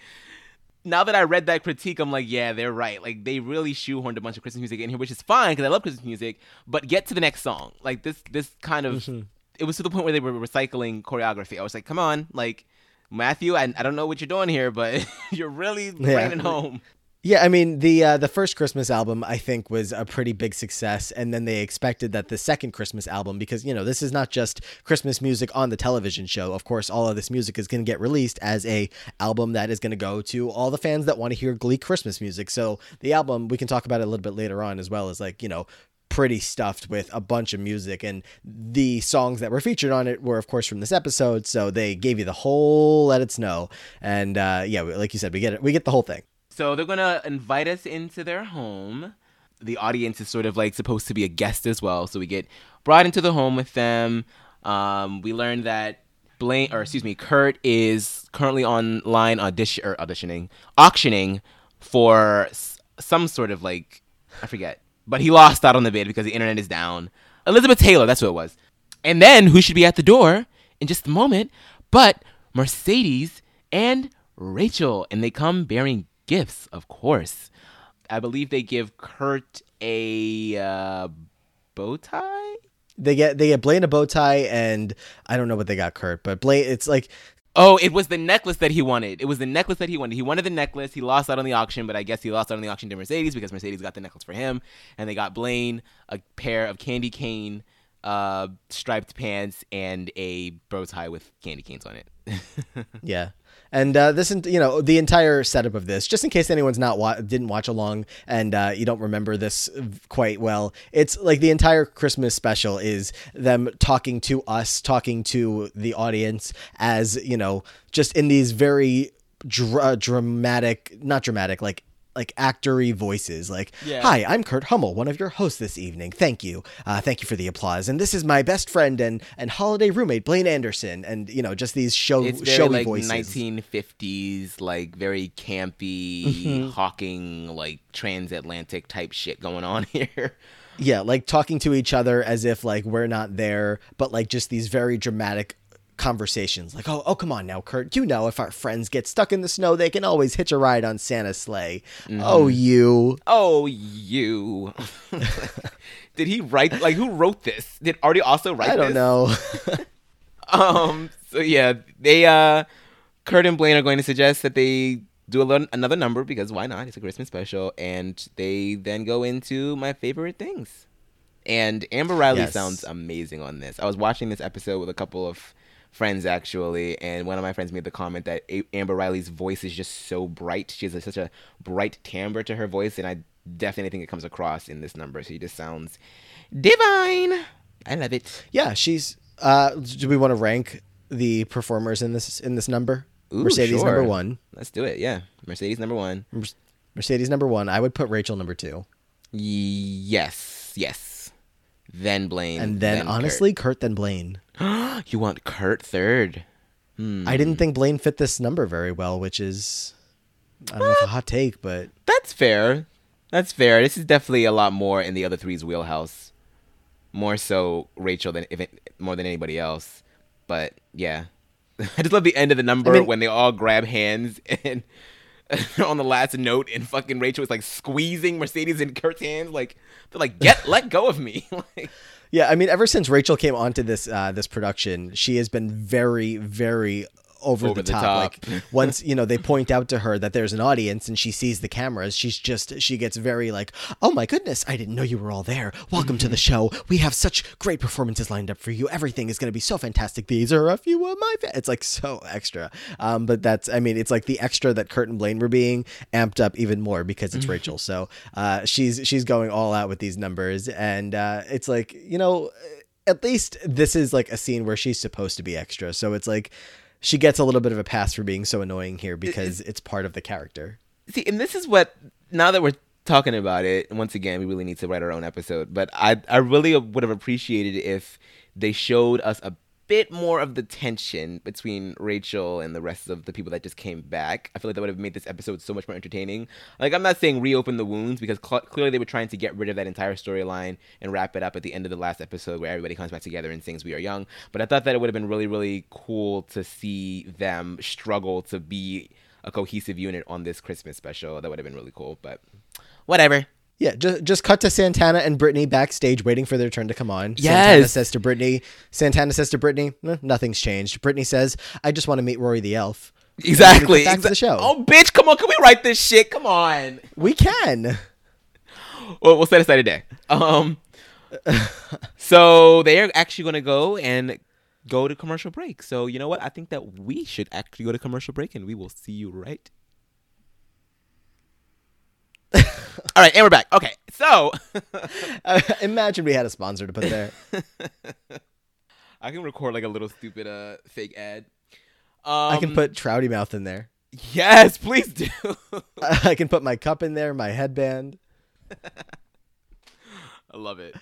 now that I read that critique, I'm like, yeah, they're right. Like they really shoehorned a bunch of Christmas music in here, which is fine because I love Christmas music. But get to the next song. Like this, this kind of, mm-hmm. it was to the point where they were recycling choreography. I was like, come on, like Matthew, I, I don't know what you're doing here, but you're really bringing it home. Yeah, I mean the uh, the first Christmas album I think was a pretty big success, and then they expected that the second Christmas album, because you know this is not just Christmas music on the television show. Of course, all of this music is going to get released as a album that is going to go to all the fans that want to hear Glee Christmas music. So the album we can talk about it a little bit later on as well as like you know pretty stuffed with a bunch of music and the songs that were featured on it were of course from this episode so they gave you the whole let it snow and uh yeah like you said we get it we get the whole thing So they're gonna invite us into their home. The audience is sort of like supposed to be a guest as well, so we get brought into the home with them. Um, we learn that Blaine, or excuse me, Kurt is currently online audition or auditioning, auctioning for s- some sort of like I forget, but he lost out on the bid because the internet is down. Elizabeth Taylor, that's who it was. And then who should be at the door in just a moment, but Mercedes and Rachel, and they come bearing gifts, of course. I believe they give Kurt a uh, bow tie. they get they get Blaine a bow tie and I don't know what they got Kurt, but Blaine it's like Oh, it was the necklace that he wanted. It was the necklace that he wanted. He wanted the necklace. He lost out on the auction, but I guess he lost out on the auction to Mercedes because Mercedes got the necklace for him, and they got Blaine a pair of candy cane uh, striped pants and a bow tie with candy canes on it. yeah. And uh, this, you know, the entire setup of this, just in case anyone's not wa- didn't watch along and uh, you don't remember this quite well, it's like the entire Christmas special is them talking to us, talking to the audience, as you know, just in these very dra- dramatic, not dramatic, like like actory voices like Yeah. hi i'm kurt hummel one of your hosts this evening thank you uh, thank you for the applause and this is my best friend and and holiday roommate blaine anderson and you know just these show it's very showy like voices 1950s, like very campy, Mm-hmm. hawking, like transatlantic type shit going on here. Yeah, like talking to each other as if like we're not there, but like just these very dramatic conversations. Like, oh, oh, come on now, Kurt. You know, if our friends get stuck in the snow, they can always hitch a ride on Santa's sleigh. Mm-hmm. Oh, you. Oh, you. Did he write? Like, who wrote this? Did Artie also write I don't this? know. Um. So yeah, they uh, Kurt and Blaine are going to suggest that they do a little, another number because why not? It's a Christmas special, and they then go into my favorite things. And Amber Riley Yes. sounds amazing on this. I was watching this episode with a couple of friends actually, and one of my friends made the comment that A- Amber Riley's voice is just so bright. She has a, such a bright timbre to her voice, and I definitely think it comes across in this number. She just sounds divine. I love it. yeah, she's. Uh, do we want to rank the performers in this in this number? Ooh, Mercedes sure. number one. Let's do it. Yeah, Mercedes number one. Mercedes number one. I would put Rachel number two, Yes, yes. Then Blaine, and then, honestly, Kurt. then Blaine. You want Kurt third. Hmm. I didn't think Blaine fit this number very well, which is I don't know if a hot take, but That's fair. That's fair. This is definitely a lot more in the other three's wheelhouse. More so Rachel than if it, more than anybody else. but yeah, I just love the end of the number I mean- when they all grab hands and on the last note, and fucking Rachel is like squeezing Mercedes and Kurt's hands, like they're like, "Get, let go of me." like, Yeah, I mean, ever since Rachel came onto this uh, this production, she has been very, very over, Over the, the top. top. Like once you know they point out to her that there's an audience and she sees the cameras, she's just she gets very like, "Oh my goodness, I didn't know you were all there. Welcome to the show. We have such great performances lined up for you. Everything is going to be so fantastic. These are a few of my." Fa-. It's like so extra. Um, but that's I mean, it's like the extra that Kurt and Blaine were being amped up even more because it's Rachel. So uh, she's she's going all out with these numbers, and uh, it's like you know at least this is like a scene where she's supposed to be extra. So it's like she gets a little bit of a pass for being so annoying here because it's part of the character. see, and this is what now that we're talking about it, once again, we really need to write our own episode. But I, I really would have appreciated if they showed us a bit more of the tension between Rachel and the rest of the people that just came back. I feel like that would have made this episode so much more entertaining. Like, I'm not saying reopen the wounds because cl- clearly they were trying to get rid of that entire storyline and wrap it up at the end of the last episode where everybody comes back together and sings "We Are Young." But I thought that it would have been really, really cool to see them struggle to be a cohesive unit on this Christmas special. That would have been really cool. But whatever. Yeah, just just cut to Santana and Brittany backstage waiting for their turn to come on. Yes. Santana says to Brittany, Santana says to Brittany, "Eh, nothing's changed. Brittany says, I just want to meet Rory the elf. Exactly. Back to the show. Oh, bitch! Come on, can we write this shit? Come on. We can. Well, we'll set aside a day. Um, so they're actually going to go and go to commercial break. So you know what? I think that we should actually go to commercial break, and we will see you right. All right, and we're back. Okay, so Uh, imagine we had a sponsor to put there. I can record like a little stupid uh fake ad. I can Um, put Trouty Mouth in there. yes, please do. I can put my cup in there, my headband. I love it.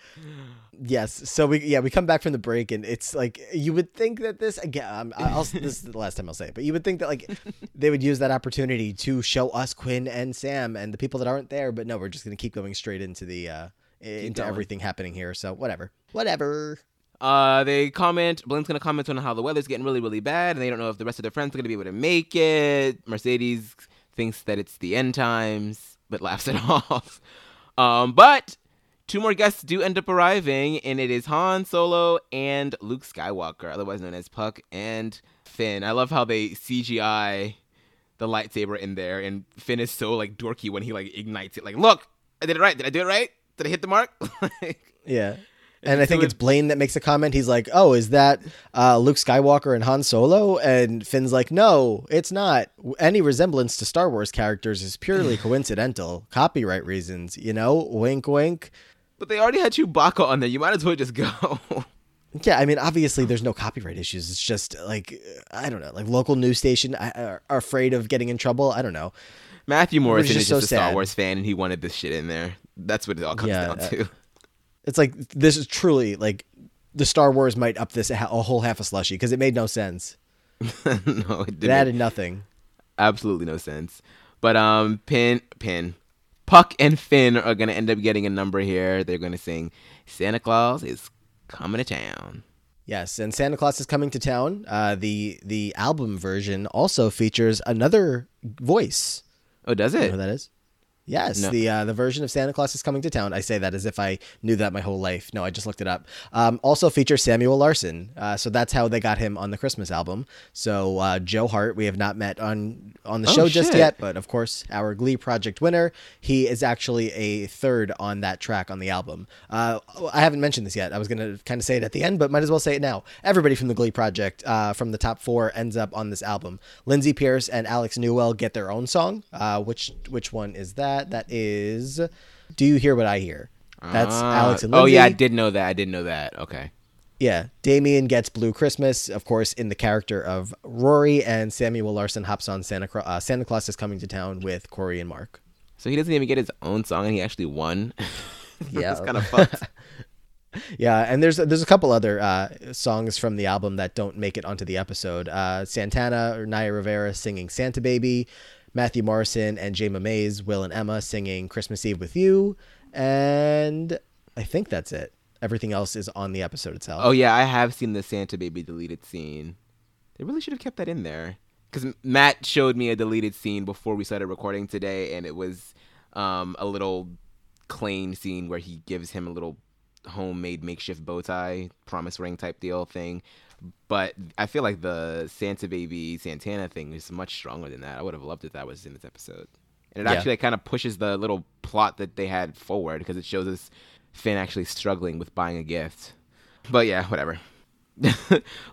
Yes. So we yeah we come back from the break and it's like you would think that this again um, I'll, this is the last time I'll say it but you would think that like they would use that opportunity to show us Quinn and Sam and the people that aren't there but no we're just gonna keep going straight into the uh into going. everything happening here so whatever whatever Uh, they comment. Blaine's gonna comment on how the weather's getting really, really bad, and they don't know if the rest of their friends are gonna be able to make it. Mercedes thinks that it's the end times, but laughs it off. Um, but two more guests do end up arriving, and it is Han Solo and Luke Skywalker, otherwise known as Puck and Finn. I love how they CGI the lightsaber in there, and Finn is so like dorky when he like ignites it. Like, look, I did it right. Did I do it right? Did I hit the mark? Like, yeah and I think it's Blaine that makes a comment. He's like, "Oh, is that uh, Luke Skywalker and Han Solo?" And Finn's like, "No, it's not. Any resemblance to Star Wars characters is purely coincidental. Copyright reasons, you know. Wink, wink." But they already had Chewbacca on there. You might as well just go. Yeah, I mean, obviously, there's no copyright issues. It's just like I don't know, like local news station are, afraid of getting in trouble. I don't know. Matthew Morrison just is so just a Star sad. Wars fan, and he wanted this shit in there. That's what it all comes Yeah, down uh, to. It's like this is truly like the Star Wars might up this a, ha- a whole half a slushy because it made no sense. no, it It didn't. added nothing. absolutely no sense. But um, Pin, Pin, Puck, and Finn are gonna end up getting a number here. They're gonna sing "Santa Claus is coming to town." Yes, and Santa Claus is coming to town. Uh, the the album version also features another voice. Oh, does You know it? who that is? Yes, No. the uh, the version of Santa Claus is coming to town. I say that as if I knew that my whole life. No, I just looked it up. Um, also features Samuel Larsen. Uh, so that's how they got him on the Christmas album. So uh, Joe Hart, we have not met on on the Oh, show just yet, but of course our Glee Project winner. He is actually a third on that track on the album. Uh, I haven't mentioned this yet. I was gonna kind of say it at the end, but might as well say it now. Everybody from the Glee Project, uh, from the top four, ends up on this album. Lindsay Pearce and Alex Newell get their own song. Uh, which which one is that? That is "Do You Hear What I Hear." That's Ah. Alex and Oh yeah, I did know that. I didn't know that. Okay. Yeah, Damian gets Blue Christmas, of course, in the character of Rory, and Samuel Larsen hops on Santa, Cla- uh, Santa Claus is coming to town with Cory and Mark. So he doesn't even get his own song, and he actually won. Yeah. it's kind of fucked. Yeah, and there's there's a couple other uh, songs from the album that don't make it onto the episode. Uh, Santana or Naya Rivera singing Santa Baby, Matthew Morrison and Jayma Mays, Will and Emma singing Christmas Eve with You, and I think that's it. Everything else is on the episode itself. Oh yeah, I have seen the Santa baby deleted scene. They really should have kept that in there because Matt showed me a deleted scene before we started recording today, and it was um, a little Klaine scene where he gives him a little homemade makeshift bow tie, promise ring type deal thing. But I feel like the Santa baby Santana thing is much stronger than that. I would have loved if that was in this episode. And it Yeah. actually kind of pushes the little plot that they had forward because it shows us Finn actually struggling with buying a gift. But yeah, whatever.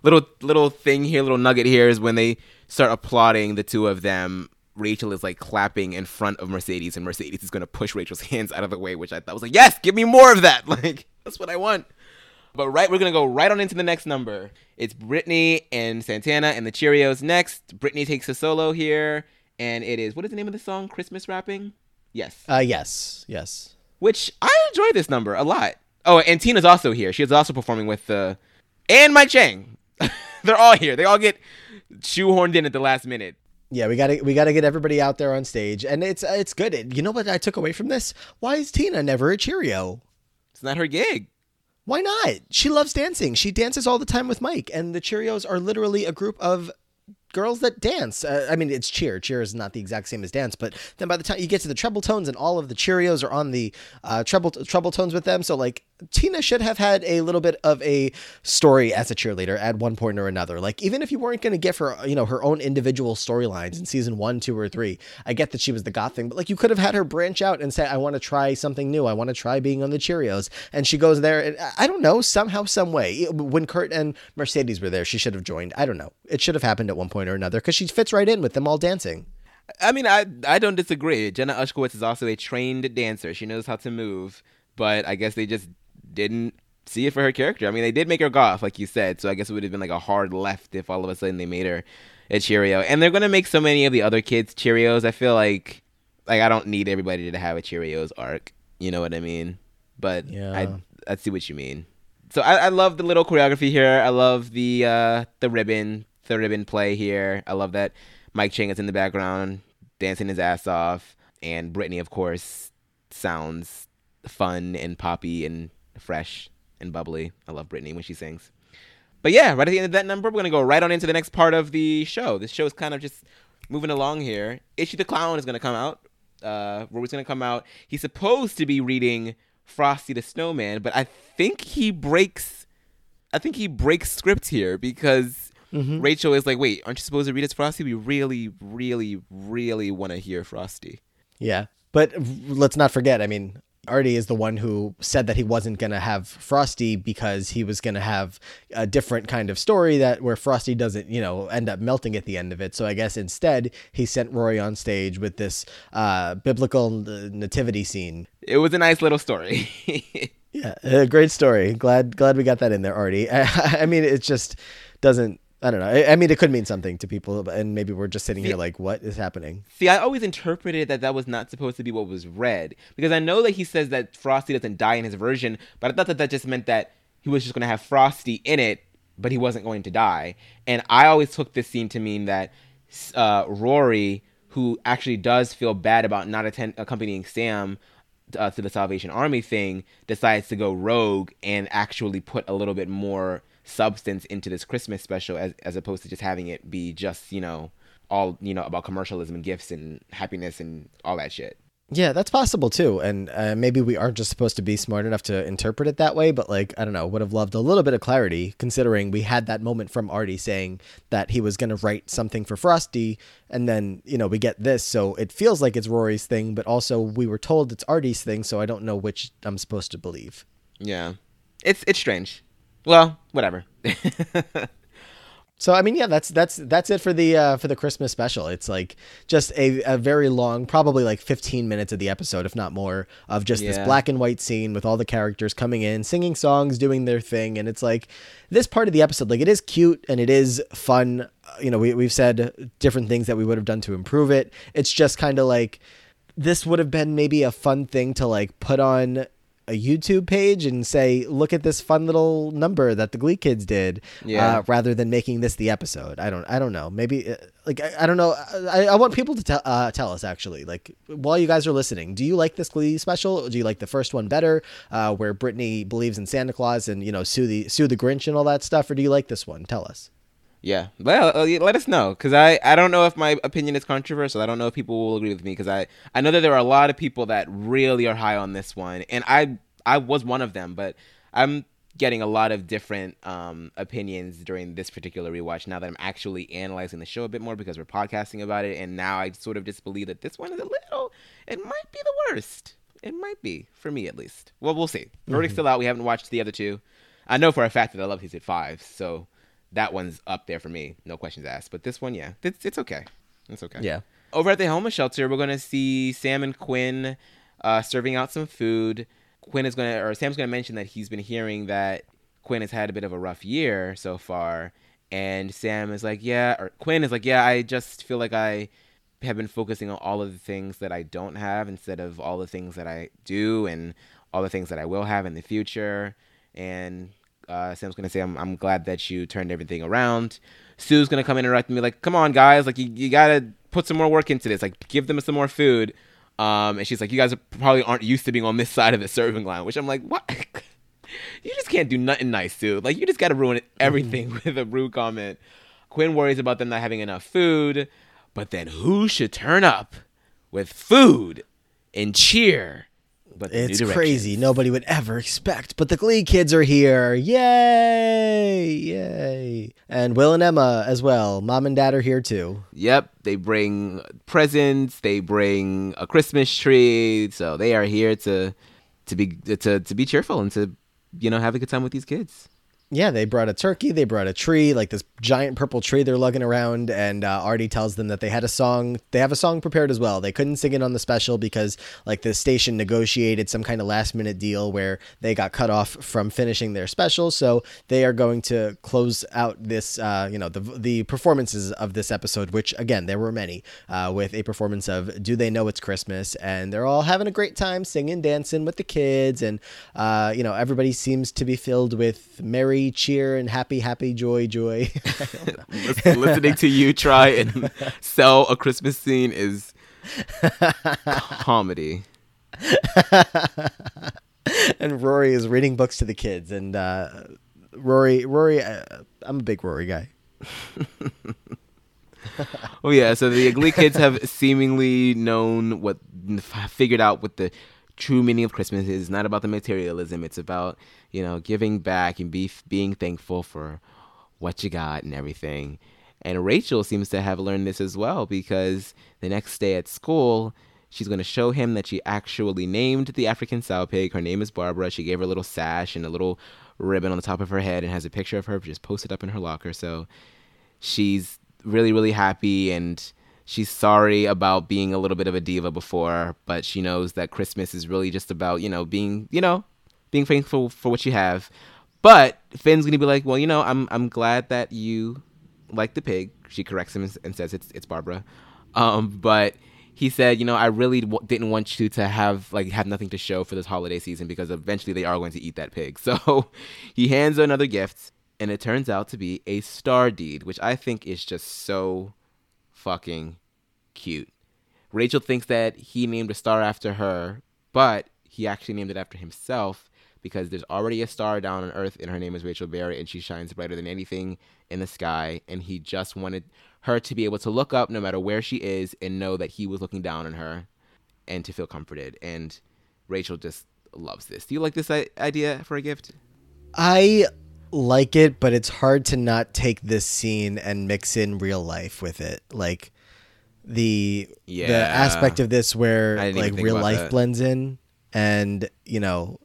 little little thing here, little nugget here is when they start applauding the two of them. Rachel is like clapping in front of Mercedes, and Mercedes is going to push Rachel's hands out of the way, which I thought was like, yes, give me more of that. Like that's what I want. But right, we're gonna go right on into the next number. It's Brittany and Santana and the Cheerios next. Brittany takes a solo here, and it is what is the name of the song? Christmas Wrapping. Yes, Uh, yes, yes. which I enjoy this number a lot. Oh, and Tina's also here. She is also performing with the and Mike Chang. They're all here. They all get shoehorned in at the last minute. Yeah, we gotta we gotta get everybody out there on stage, and it's it's good. It- you know what I took away from this? Why is Tina never a Cheerio? It's not her gig. Why not? She loves dancing. She dances all the time with Mike, and the Cheerios are literally a group of girls that dance. Uh, I mean, it's cheer. Cheer is not the exact same as dance, but then by the time you get to the Troubletones, and all of the Cheerios are on the uh, treble Troubletones with them, so like Tina should have had a little bit of a story as a cheerleader at one point or another. Like even if you weren't going to give her, you know, her own individual storylines in season one, two, or three, I get that she was the goth thing, but like you could have had her branch out and say, I want to try something new. I want to try being on the Cheerios, and she goes there, and I don't know, somehow, some way. When Kurt and Mercedes were there, she should have joined. I don't know. It should have happened at one point or another because she fits right in with them all dancing. I mean, I I don't disagree. Jenna Ushkowitz is also a trained dancer. She knows how to move, but I guess they just didn't see it for her character. I mean, they did make her goth, like you said, so I guess it would have been like a hard left if all of a sudden they made her a Cheerio. And they're gonna make so many of the other kids Cheerios. I feel like like I don't need everybody to have a Cheerios arc. You know what I mean? But Yeah. I I see what you mean. So I, I love the little choreography here. I love the uh, the ribbon, the ribbon play here. I love that Mike Chang is in the background dancing his ass off, and Brittany, of course, sounds fun and poppy and fresh and bubbly. I love Brittany when she sings. But yeah, right at the end of that number, we're gonna go right on into the next part of the show. This show is kind of just moving along here. Itchy the Clown is gonna come out. Uh, Rory's gonna come out. He's supposed to be reading Frosty the Snowman, but I think he breaks. I think he breaks script here because Rachel is like, "Wait, aren't you supposed to read as Frosty? We really, really, really want to hear Frosty." Yeah. But let's not forget, I mean, Artie is the one who said that he wasn't going to have Frosty because he was going to have a different kind of story that where Frosty doesn't, you know, end up melting at the end of it. So I guess instead he sent Rory on stage with this uh, biblical nativity scene. It was a nice little story. Yeah, a great story. Glad glad we got that in there, Artie. I, mean, it just doesn't. I don't know. I, I mean, it could mean something to people, and maybe we're just sitting here like, what is happening? See, I always interpreted that that was not supposed to be what was read because I know that he says that Frosty doesn't die in his version, but I thought that that just meant that he was just going to have Frosty in it, but he wasn't going to die. And I always took this scene to mean that uh, Rory, who actually does feel bad about not attend- accompanying Sam uh, to the Salvation Army thing, decides to go rogue and actually put a little bit more substance into this Christmas special as as opposed to just having it be just you know all you know about commercialism and gifts and happiness and all that shit. Yeah, that's possible too. And uh, maybe we aren't just supposed to be smart enough to interpret it that way, but like, I don't know, would have loved a little bit of clarity considering we had that moment from Artie saying that he was going to write something for Frosty. And then, you know, we get this. So it feels like it's Rory's thing, but also we were told it's Artie's thing. So I don't know which I'm supposed to believe. Yeah, it's it's strange. Well, whatever. So I mean, yeah, that's that's that's it for the uh, for the Christmas special. It's like just a, a very long, probably like 15 minutes of the episode, if not more, of just this black and white scene with all the characters coming in, singing songs, doing their thing, and it's like this part of the episode, like it is cute and it is fun. Uh, You know, we we've said different things that we would have done to improve it. It's just kind of like this would have been maybe a fun thing to like put on a YouTube page and say, "Look at this fun little number that the Glee kids did," Yeah. uh, rather than making this the episode. I don't. I don't know. Maybe uh, like I, I don't know. I, I want people to tell uh, tell us actually. Like while you guys are listening, do you like this Glee special? Do you like the first one better, uh, where Brittany believes in Santa Claus and you know sue the sue the Grinch and all that stuff, or do you like this one? Tell us. Yeah, well, uh, let us know because I, I don't know if my opinion is controversial. I don't know if people will agree with me because I, I know that there are a lot of people that really are high on this one, and I I was one of them, but I'm getting a lot of different um, opinions during this particular rewatch now that I'm actually analyzing the show a bit more because we're podcasting about it, and now I sort of just believe that this one is a little, it might be the worst. It might be for me at least. Well, we'll see. Verdict's still out. We haven't watched the other two. I know for a fact that I love Season Five, so that one's up there for me, no questions asked. But this one, yeah, it's it's okay. It's okay. Yeah. Over at the homeless shelter, we're gonna see Sam and Quinn uh, serving out some food. Quinn is gonna, or Sam's gonna mention that he's been hearing that Quinn has had a bit of a rough year so far, and Sam is like, yeah, or Quinn is like, yeah, I just feel like I have been focusing on all of the things that I don't have instead of all the things that I do and all the things that I will have in the future. And uh, Sam's gonna say, I'm, I'm glad that you turned everything around. Sue's gonna come in and interrupt me, like, come on, guys, like, you, you gotta put some more work into this, like, give them some more food. Um, and she's like, you guys probably aren't used to being on this side of the serving line, which I'm like, what? you just can't do nothing nice, dude. Like, you just gotta ruin everything with a rude comment. Quinn worries about them not having enough food, but then who should turn up with food and cheer? But It's crazy. Nobody would ever expect. But the Glee kids are here. Yay! Yay. And Will and Emma as well. Mom and dad are here too. Yep, they bring presents. They bring a Christmas tree. So they are here to to be to to be cheerful and to you know have a good time with these kids. Yeah, they brought a turkey. They brought a tree, like this giant purple tree they're lugging around. And uh, Artie tells them that they had a song. They have a song prepared as well. They couldn't sing it on the special because, like, the station negotiated some kind of last minute deal where they got cut off from finishing their special. So they are going to close out this, uh, you know, the the performances of this episode, which again there were many, uh, with a performance of "Do They Know It's Christmas?" and they're all having a great time singing, dancing with the kids, and uh, you know everybody seems to be filled with merry cheer and happy, happy, joy, joy. Listening to you try and sell a Christmas scene is comedy. and Rory is reading books to the kids, and uh, Rory, Rory, uh, I'm a big Rory guy. Oh yeah, so the Glee kids have seemingly known what figured out what the true meaning of Christmas is. It's not about the materialism. It's about you know giving back and be being thankful for what you got and everything. And Rachel seems to have learned this as well because the next day at school, she's going to show him that she actually named the African sow pig. Her name is Barbara. She gave her a little sash and a little ribbon on the top of her head and has a picture of her just posted up in her locker. So she's really really happy and she's sorry about being a little bit of a diva before but she knows that christmas is really just about you know being you know being thankful for what you have. But finn's gonna be like well you know i'm i'm glad that you like the pig. She corrects him and, says it's it's barbara. Um but he said you know i really w- didn't want you to have like have nothing to show for this holiday season because eventually they are going to eat that pig. So he hands her another gift and it turns out to be a star deed, which I think is just so fucking cute. Rachel thinks that he named a star after her, but he actually named it after himself because there's already a star down on Earth, and her name is Rachel Berry, and she shines brighter than anything in the sky. And he just wanted her to be able to look up no matter where she is and know that he was looking down on her and to feel comforted. And Rachel just loves this. Do you like this idea for a gift? I like it, but it's hard to not take this scene and mix in real life with it. Like the the aspect of this where I didn't even like real life that. blends in, and you know.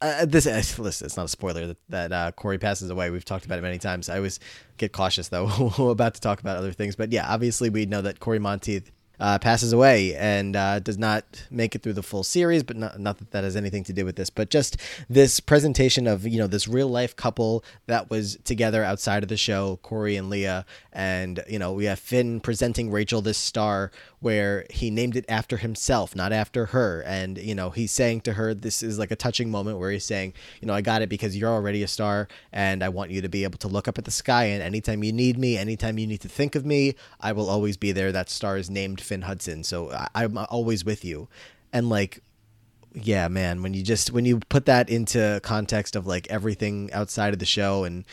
Uh, this uh, listen, it's not a spoiler that, that uh, Cory passes away. We've talked about it many times. I always get cautious though about to talk about other things, but yeah, obviously we know that Cory Monteith uh, passes away and uh, does not make it through the full series. But not, not that that has anything to do with this, but just this presentation of you know this real life couple that was together outside of the show, Cory and Lea, and you know we have Finn presenting Rachel this star where he named it after himself, not after her, and you know he's saying to her, this is like a touching moment where he's saying, you know, I got it because you're already a star, and I want you to be able to look up at the sky, and anytime you need me, anytime you need to think of me, I will always be there. That star is named Finn Hudson, so I, I'm always with you. And like, yeah, man, when you just when you put that into context of like everything outside of the show and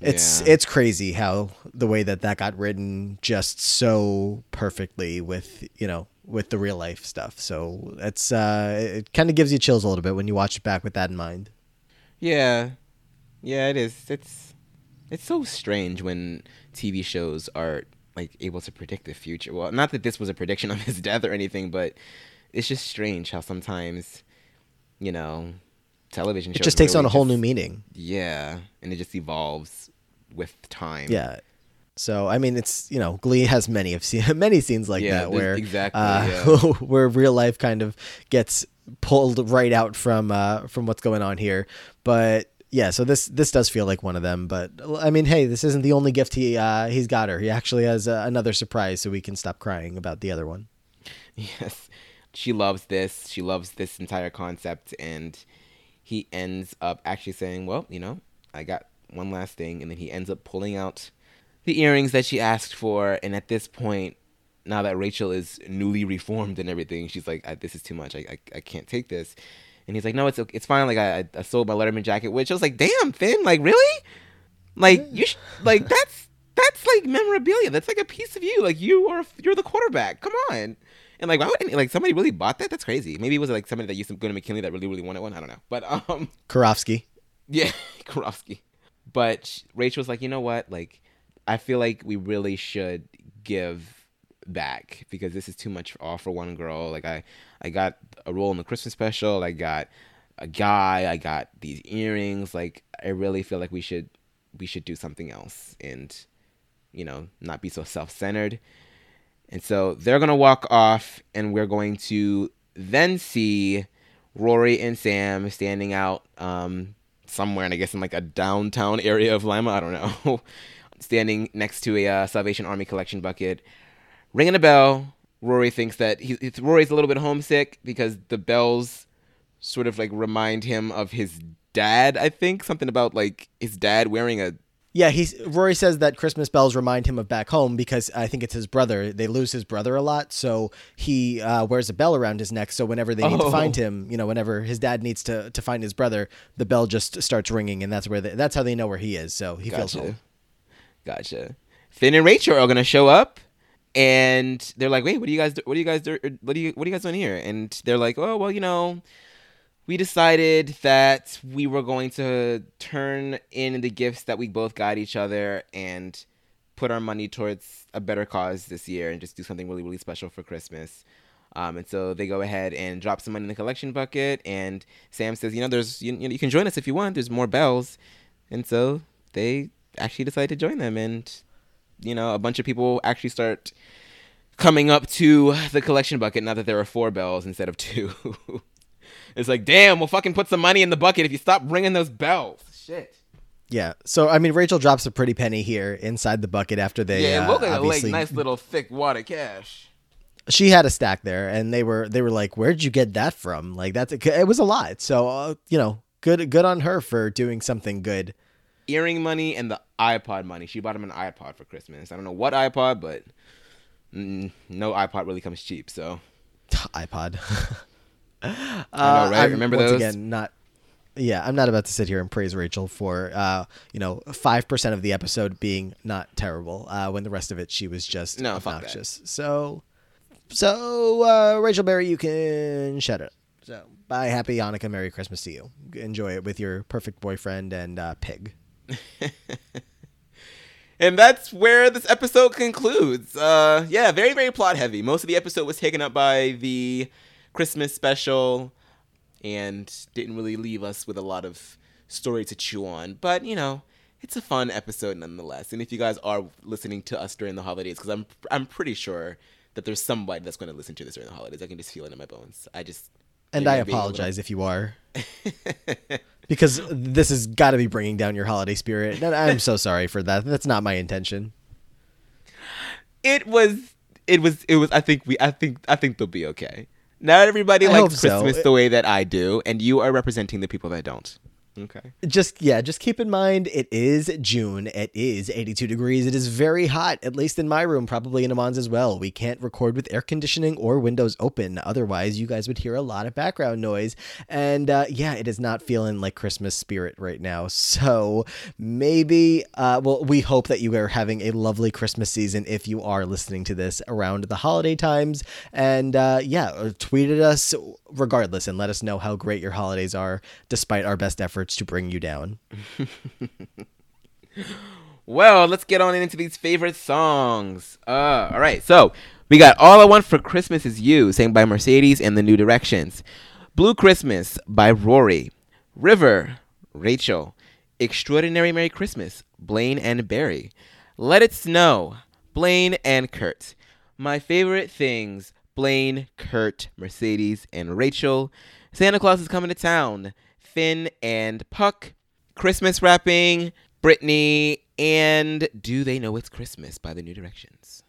it's Yeah. it's crazy how the way that that got written just so perfectly with you know with the real life stuff. So it's uh it kind of gives you chills a little bit when you watch it back with that in mind. Yeah, yeah, it is. It's it's so strange when TV shows are like able to predict the future. Well, not that this was a prediction of his death or anything, but it's just strange how sometimes, you know, television shows It just takes on a whole just- new meaning. Yeah, and it just evolves with time. Yeah. So I mean, it's you know, Glee has many of many scenes like Yeah, that where exactly, uh, yeah. where real life kind of gets pulled right out from uh, from what's going on here. But yeah, so this this does feel like one of them. But I mean, hey, this isn't the only gift he uh, he's got her. He actually has uh, another surprise, so we can stop crying about the other one. Yes. She loves this. She loves this entire concept. And he ends up actually saying, Well, you know, I got one last thing. And then he ends up pulling out the earrings that she asked for. And at this point, now that Rachel is newly reformed and everything, she's like, This is too much. I, I, I can't take this. And he's like, No, it's it's fine. Like, I, I- sold my Letterman jacket, which I was like, Damn, Finn, like, really? Like, you sh- like, that's. That's like memorabilia. That's like a piece of you. Like you are, you're the quarterback. Come on. And like, why would any, like somebody really bought that? That's crazy. Maybe it was like somebody that used to go to McKinley that really, really wanted one. I don't know. But um, Karofsky. yeah, Karofsky. But Rachel was like, you know what? Like, I feel like we really should give back because this is too much all for one girl. Like, I, I got a role in the Christmas special. I got a guy. I got these earrings. Like, I really feel like we should, we should do something else and, you know, not be so self-centered. And so they're to walk off, and we're going to then see Rory and Sam standing out um, somewhere, and I guess in like a downtown area of Lima. I don't know. standing next to a uh, Salvation Army collection bucket, ringing a bell. Rory thinks that he, it's, Rory's a little bit homesick because the bells sort of like remind him of his dad. I think something about like his dad wearing a Yeah, he's Rory says that Christmas bells remind him of back home because I think it's his brother. They lose his brother a lot, so he uh, wears a bell around his neck. So whenever they need Oh. to find him, you know, whenever his dad needs to, to find his brother, the bell just starts ringing, and that's where they, that's how they know where he is. So he feels home. Gotcha. Finn and Rachel are gonna show up, and they're like, "Wait, what do you guys? Do, what do you guys do? What do you? What are you guys doing here?" And they're like, "Oh, well, you know, we decided that we were going to turn in the gifts that we both got each other and put our money towards a better cause this year and just do something really, really special for Christmas." Um, and so they go ahead and drop some money in the collection bucket, and Sam says, "You know, there's you, you, know, you can join us if you want. There's more bells." And so they actually decide to join them, and you know, a bunch of people actually start coming up to the collection bucket. Now that there are four bells instead of two. it's like, damn, we'll fucking put some money in the bucket if you stop ringing those bells. Shit. Yeah. So I mean, Rachel drops a pretty penny here inside the bucket after they. Yeah, it uh, looked like a like, obviously- nice little thick wad of cash. she had a stack there, and they were they were like, "Where'd you get that from?" Like that's it was a lot. So uh, you know, good good on her for doing something good. Earring money and the iPod money. She bought him an iPod for Christmas. I don't know what iPod, but mm, no iPod really comes cheap. So iPod. I know, Uh, right? I'm, Remember once those? again not. Yeah, I'm not about to sit here and praise Rachel for uh, you know five percent of the episode being not terrible, uh, when the rest of it she was just No, obnoxious. So, so uh, Rachel Berry, you can shut it. So, bye, happy Hanukkah, Merry Christmas to you. Enjoy it with your perfect boyfriend and uh, pig. And that's where this episode concludes. Uh, yeah, very, very plot heavy. Most of the episode was taken up by the Christmas special and didn't really leave us with a lot of story to chew on. But, you know, it's a fun episode nonetheless. And if you guys are listening to us during the holidays, because I'm, I'm pretty sure that there's somebody that's going to listen to this during the holidays. I can just feel it in my bones. I just And I I'm being a little- apologize if you are. because this has got to be bringing down your holiday spirit. And I'm so sorry for that. That's not my intention. it was it was it was I think we I think I think they'll be okay. Not everybody I likes hope so. Christmas the way that I do, and you are representing the people that don't. Okay. Just yeah, just keep in mind it is June. It is 82 degrees. It is very hot, at least in my room, probably in Amon's as well. We can't record with air conditioning or windows open. Otherwise, you guys would hear a lot of background noise. And uh, yeah, it is not feeling like Christmas spirit right now. So maybe, uh, well, we hope that you are having a lovely Christmas season if you are listening to this around the holiday times. And uh, yeah, tweet at us regardless and let us know how great your holidays are, despite our best efforts to bring you down. Well, let's get on into these favorite songs. Uh, all right, so we got "All I Want for Christmas Is You," sang by Mercedes and the New Directions. "Blue Christmas" by Rory. "River," Rachel. "Extraordinary Merry Christmas," Blaine and Berry. "Let It Snow," Blaine and Kurt. My favorite things: Blaine, Kurt, Mercedes, and Rachel. Santa Claus is coming to town. Finn and Puck. Christmas wrapping, Britney, and Do They Know It's Christmas by the New Directions.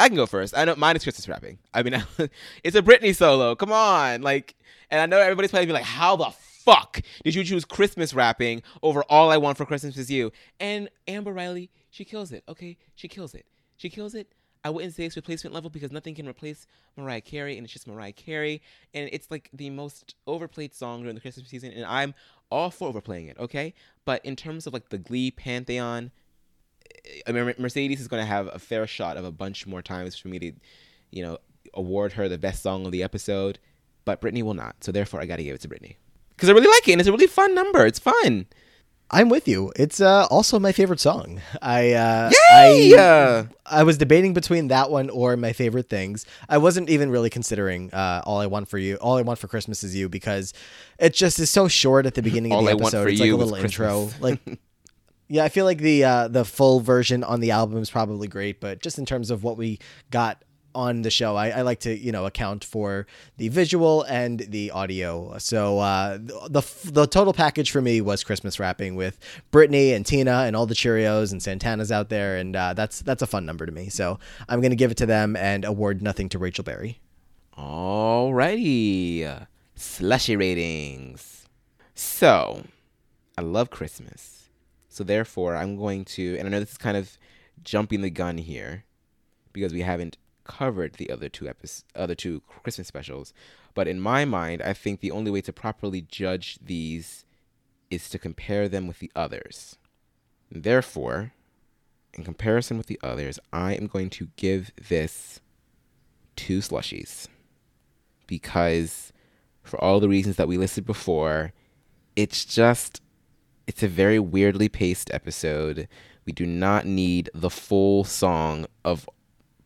I can go first. I know mine is Christmas wrapping. I mean, it's a Britney solo. Come on, like, and I know everybody's probably be like, "How the fuck did you choose Christmas wrapping over All I Want for Christmas Is You?" And Amber Riley, she kills it. Okay, she kills it. She kills it. I wouldn't say it's replacement level because nothing can replace Mariah Carey, and it's just Mariah Carey, and it's like the most overplayed song during the Christmas season, and I'm all for overplaying it. Okay, but in terms of like the Glee pantheon, eh, I mean, Mercedes is going to have a fair shot of a bunch more times for me to, you know, award her the best song of the episode, but Britney will not. So therefore, I got to give it to Britney because I really like it and it's a really fun number. It's fun. I'm with you. It's uh, also my favorite song. I uh! I, I was debating between that one or my favorite things. I wasn't even really considering uh, all I want for you. All I want for Christmas is you because it just is so short at the beginning of All the I Want episode. for it's like a little intro. Like yeah, I feel like the uh, the full version on the album is probably great, but just in terms of what we got on the show, I, I like to you know account for the visual and the audio. So uh, the the total package for me was Christmas wrapping with Brittany and Tina and all the Cheerios and Santana's out there, and uh, that's that's a fun number to me. So I'm gonna give it to them and award nothing to Rachel Berry. Alrighty, slushy ratings. So, I love Christmas. So therefore, I'm going to, and I know this is kind of jumping the gun here, because we haven't covered the other two episodes, other two Christmas specials. But in my mind, I think the only way to properly judge these is to compare them with the others. Therefore, in comparison with the others, I am going to give this two slushies because for all the reasons that we listed before, it's just it's a very weirdly paced episode. We do not need the full song of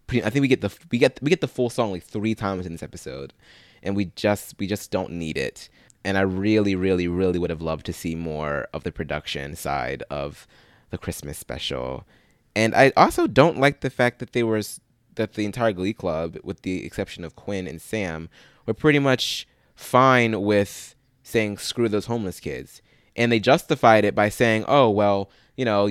pre- I think we get the we get we get the full song like 3 times in this episode and we just we just don't need it. And I really really really would have loved to see more of the production side of the Christmas special. And I also don't like the fact that they were that the entire Glee Club, with the exception of Quinn and Sam, were pretty much fine with saying "screw those homeless kids," and they justified it by saying, "Oh well, you know."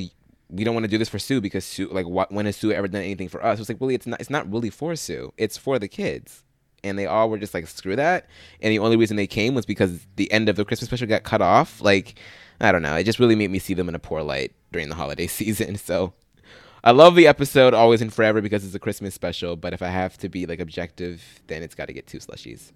We don't want to do this for Sue because Sue, like, what, when has Sue ever done anything for us? It's like, really, it's not. It's not really for Sue. It's for the kids and they all were just like screw that and the only reason they came was because the end of the christmas special got cut off like i don't know it just really made me see them in a poor light during the holiday season so i love the episode always and forever because it's a christmas special but if i have to be like objective then it's got to get two slushies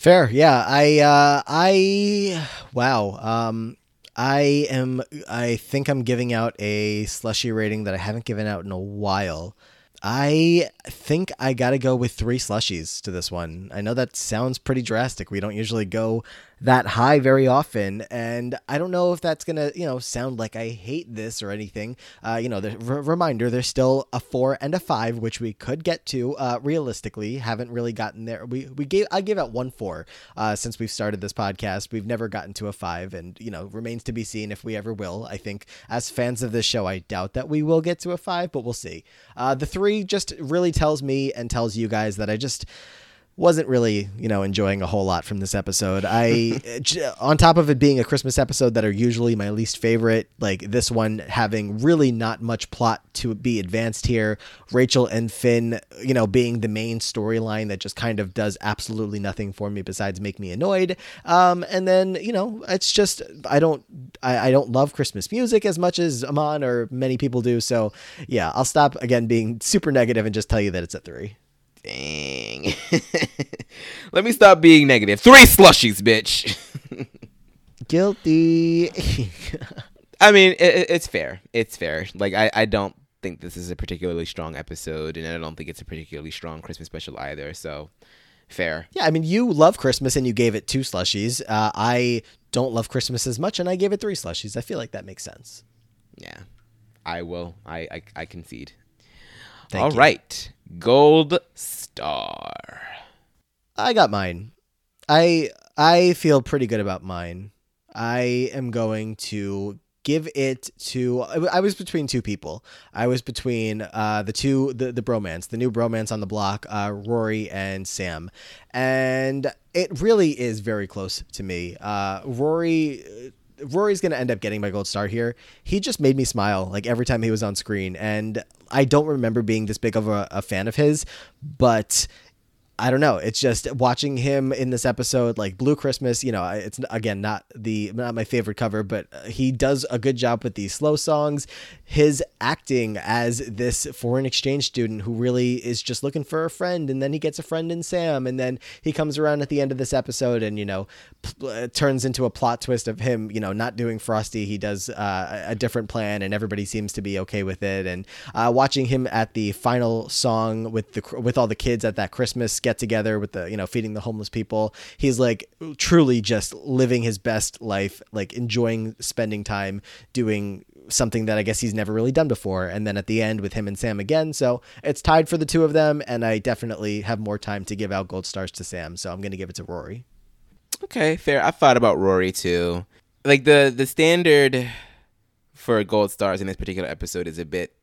Fair, yeah. I uh I wow. Um I am I think I'm giving out a slushy rating that I haven't given out in a while. I think I got to go with 3 slushies to this one. I know that sounds pretty drastic. We don't usually go that high very often and I don't know if that's going to, you know, sound like I hate this or anything. Uh you know, the r- reminder there's still a 4 and a 5 which we could get to uh realistically. Haven't really gotten there. We we gave I gave out one 4 uh since we've started this podcast. We've never gotten to a 5 and you know, remains to be seen if we ever will. I think as fans of this show I doubt that we will get to a 5, but we'll see. Uh the 3 three just really tells me and tells you guys that I just wasn't really, you know, enjoying a whole lot from this episode. I, on top of it being a Christmas episode that are usually my least favorite, like this one having really not much plot to be advanced here. Rachel and Finn, you know, being the main storyline that just kind of does absolutely nothing for me besides make me annoyed. Um, and then, you know, it's just I don't I, I don't love Christmas music as much as Amon or many people do. So yeah, I'll stop again being super negative and just tell you that it's a three. Dang. Let me stop being negative. Three slushies, bitch. Guilty. I mean, it, it's fair. It's fair. Like, I, I don't think this is a particularly strong episode, and I don't think it's a particularly strong Christmas special either. So, fair. Yeah, I mean, you love Christmas and you gave it two slushies. Uh, I don't love Christmas as much, and I gave it three slushies. I feel like that makes sense. Yeah, I will. I I, I concede. Thank All you. right, gold star. I got mine. I I feel pretty good about mine. I am going to give it to I was between two people. I was between uh the two the the bromance, the new bromance on the block, uh Rory and Sam. And it really is very close to me. Uh Rory Rory's going to end up getting my gold star here. He just made me smile like every time he was on screen and I don't remember being this big of a, a fan of his, but I don't know. It's just watching him in this episode, like Blue Christmas. You know, it's again not the not my favorite cover, but he does a good job with these slow songs. His acting as this foreign exchange student who really is just looking for a friend, and then he gets a friend in Sam, and then he comes around at the end of this episode, and you know, p- turns into a plot twist of him, you know, not doing Frosty. He does uh, a different plan, and everybody seems to be okay with it. And uh, watching him at the final song with the with all the kids at that Christmas together with the you know feeding the homeless people. He's like truly just living his best life like enjoying spending time doing something that I guess he's never really done before. And then at the end with him and Sam again. So it's tied for the two of them and I definitely have more time to give out gold stars to Sam. So I'm going to give it to Rory. Okay, fair. I thought about Rory too. Like the the standard for gold stars in this particular episode is a bit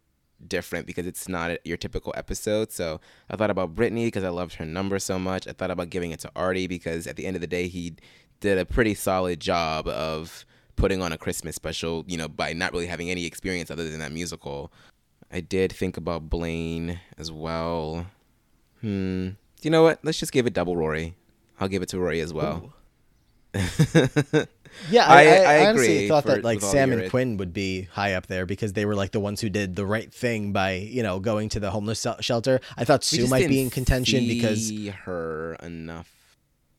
different because it's not your typical episode. So I thought about Brittany because I loved her number so much. I thought about giving it to Artie because at the end of the day, he did a pretty solid job of putting on a Christmas special, you know, by not really having any experience other than that musical. I did think about Blaine as well. Hmm. You know what? Let's just give it double Rory. I'll give it to Rory as well. Yeah, I, I- I, honestly thought that like Sam and Quinn would be high up there because they were like the ones who did the right thing by you know going to the homeless shelter. I thought Sue might be in contention because see her enough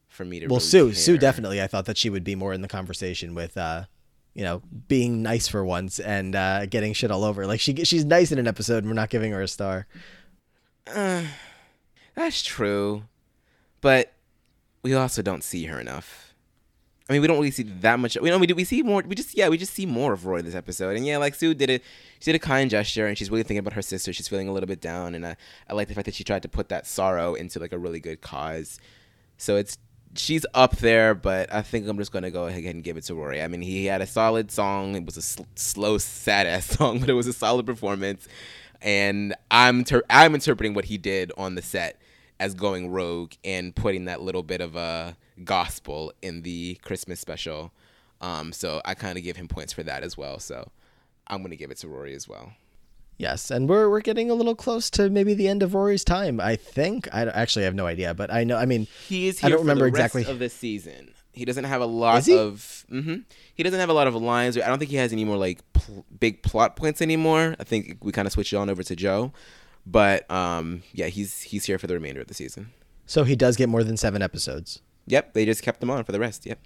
for me to. well, really Sue Sue definitely I thought that she would be more in the conversation with uh you know being nice for once and uh getting shit all over. Like she she's nice in an episode and we're not giving her a star. That's true, but we also don't see her enough. I mean, we don't really see that much. We know we do. We see more. We just yeah, we just see more of Rory this episode. And yeah, like Sue did it. She did a kind gesture, and she's really thinking about her sister. She's feeling a little bit down, and I, I like the fact that she tried to put that sorrow into like a really good cause. So it's she's up there, but I think I'm just gonna go ahead and give it to Rory. I mean, he had a solid song. It was a sl- slow, sad ass song, but it was a solid performance. And I'm ter- I'm interpreting what he did on the set as going rogue and putting that little bit of a gospel in the Christmas special. Um, so I kind of give him points for that as well. So I'm gonna give it to Rory as well. Yes, and we're we're getting a little close to maybe the end of Rory's time. I think I actually have no idea, but I know. I mean, He is I don't remember exactly- of the season. He doesn't have a lot he? of. hmm He doesn't have a lot of lines. I don't think he has any more like pl- big plot points anymore. I think we kind of switched it on over to Joe, but um, yeah, he's he's here for the remainder of the season. so he does get more than seven episodes. Yep, they just kept him on for the rest. Yep.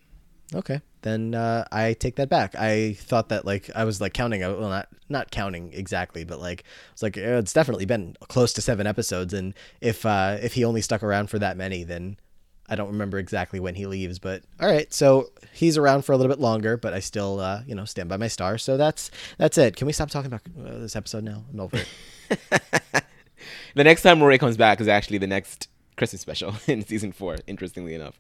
Okay, then uh, I take that back. I thought that like I was like counting. uh, Well, not not counting exactly, but like it's like uh, it's definitely been close to seven episodes. And if uh, if he only stuck around for that many, then I don't remember exactly when he leaves. But all right, so he's around for a little bit longer, but I still uh, you know stand by my star. So that's that's it. Can we stop talking about uh, this episode now? I'm over it. The next time Rory comes back is actually the next Christmas special in season four. Interestingly enough.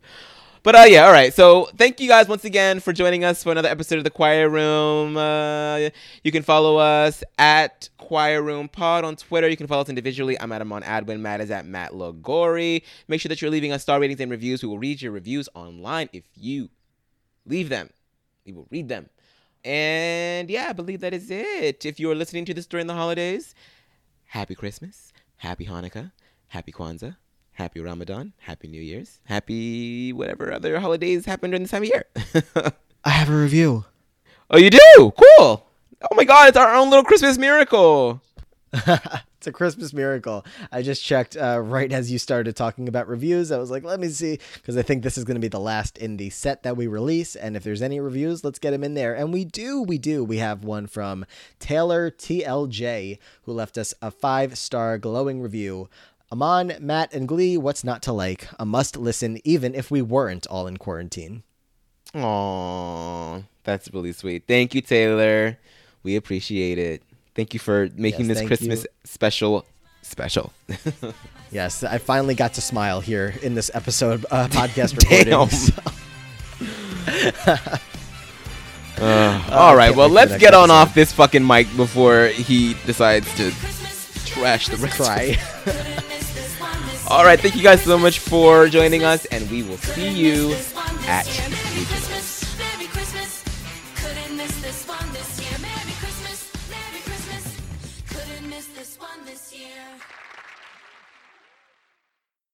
But uh, yeah, all right. So thank you guys once again for joining us for another episode of the Choir Room. Uh, you can follow us at Choir Room Pod on Twitter. You can follow us individually. I'm at Amon Adwin. Matt is at Matt Lagori. Make sure that you're leaving us star ratings and reviews. We will read your reviews online if you leave them. We will read them. And yeah, I believe that is it. If you're listening to this during the holidays, happy Christmas, happy Hanukkah, happy Kwanzaa, happy Ramadan, happy New Year's, happy whatever other holidays happen during this time of year. I have a review. oh, you do? Cool. Oh my God, it's our own little Christmas miracle. it's a Christmas miracle. I just checked uh, right as you started talking about reviews. I was like, let me see, because I think this is going to be the last in the set that we release. And if there's any reviews, let's get them in there. And we do, we do. We have one from Taylor TLJ, who left us a five star glowing review. Amon, Matt, and Glee, what's not to like? A must listen, even if we weren't all in quarantine. Aww, that's really sweet. Thank you, Taylor. We appreciate it. Thank you for making Yes, this Christmas you. special special. Yes, I finally got to smile here in this episode uh, podcast recording. Uh, all right, well, let's get on episode. off this fucking mic before he decides to trash the rest. Cry. All right, thank you guys so much for joining us, and we will see you at regional.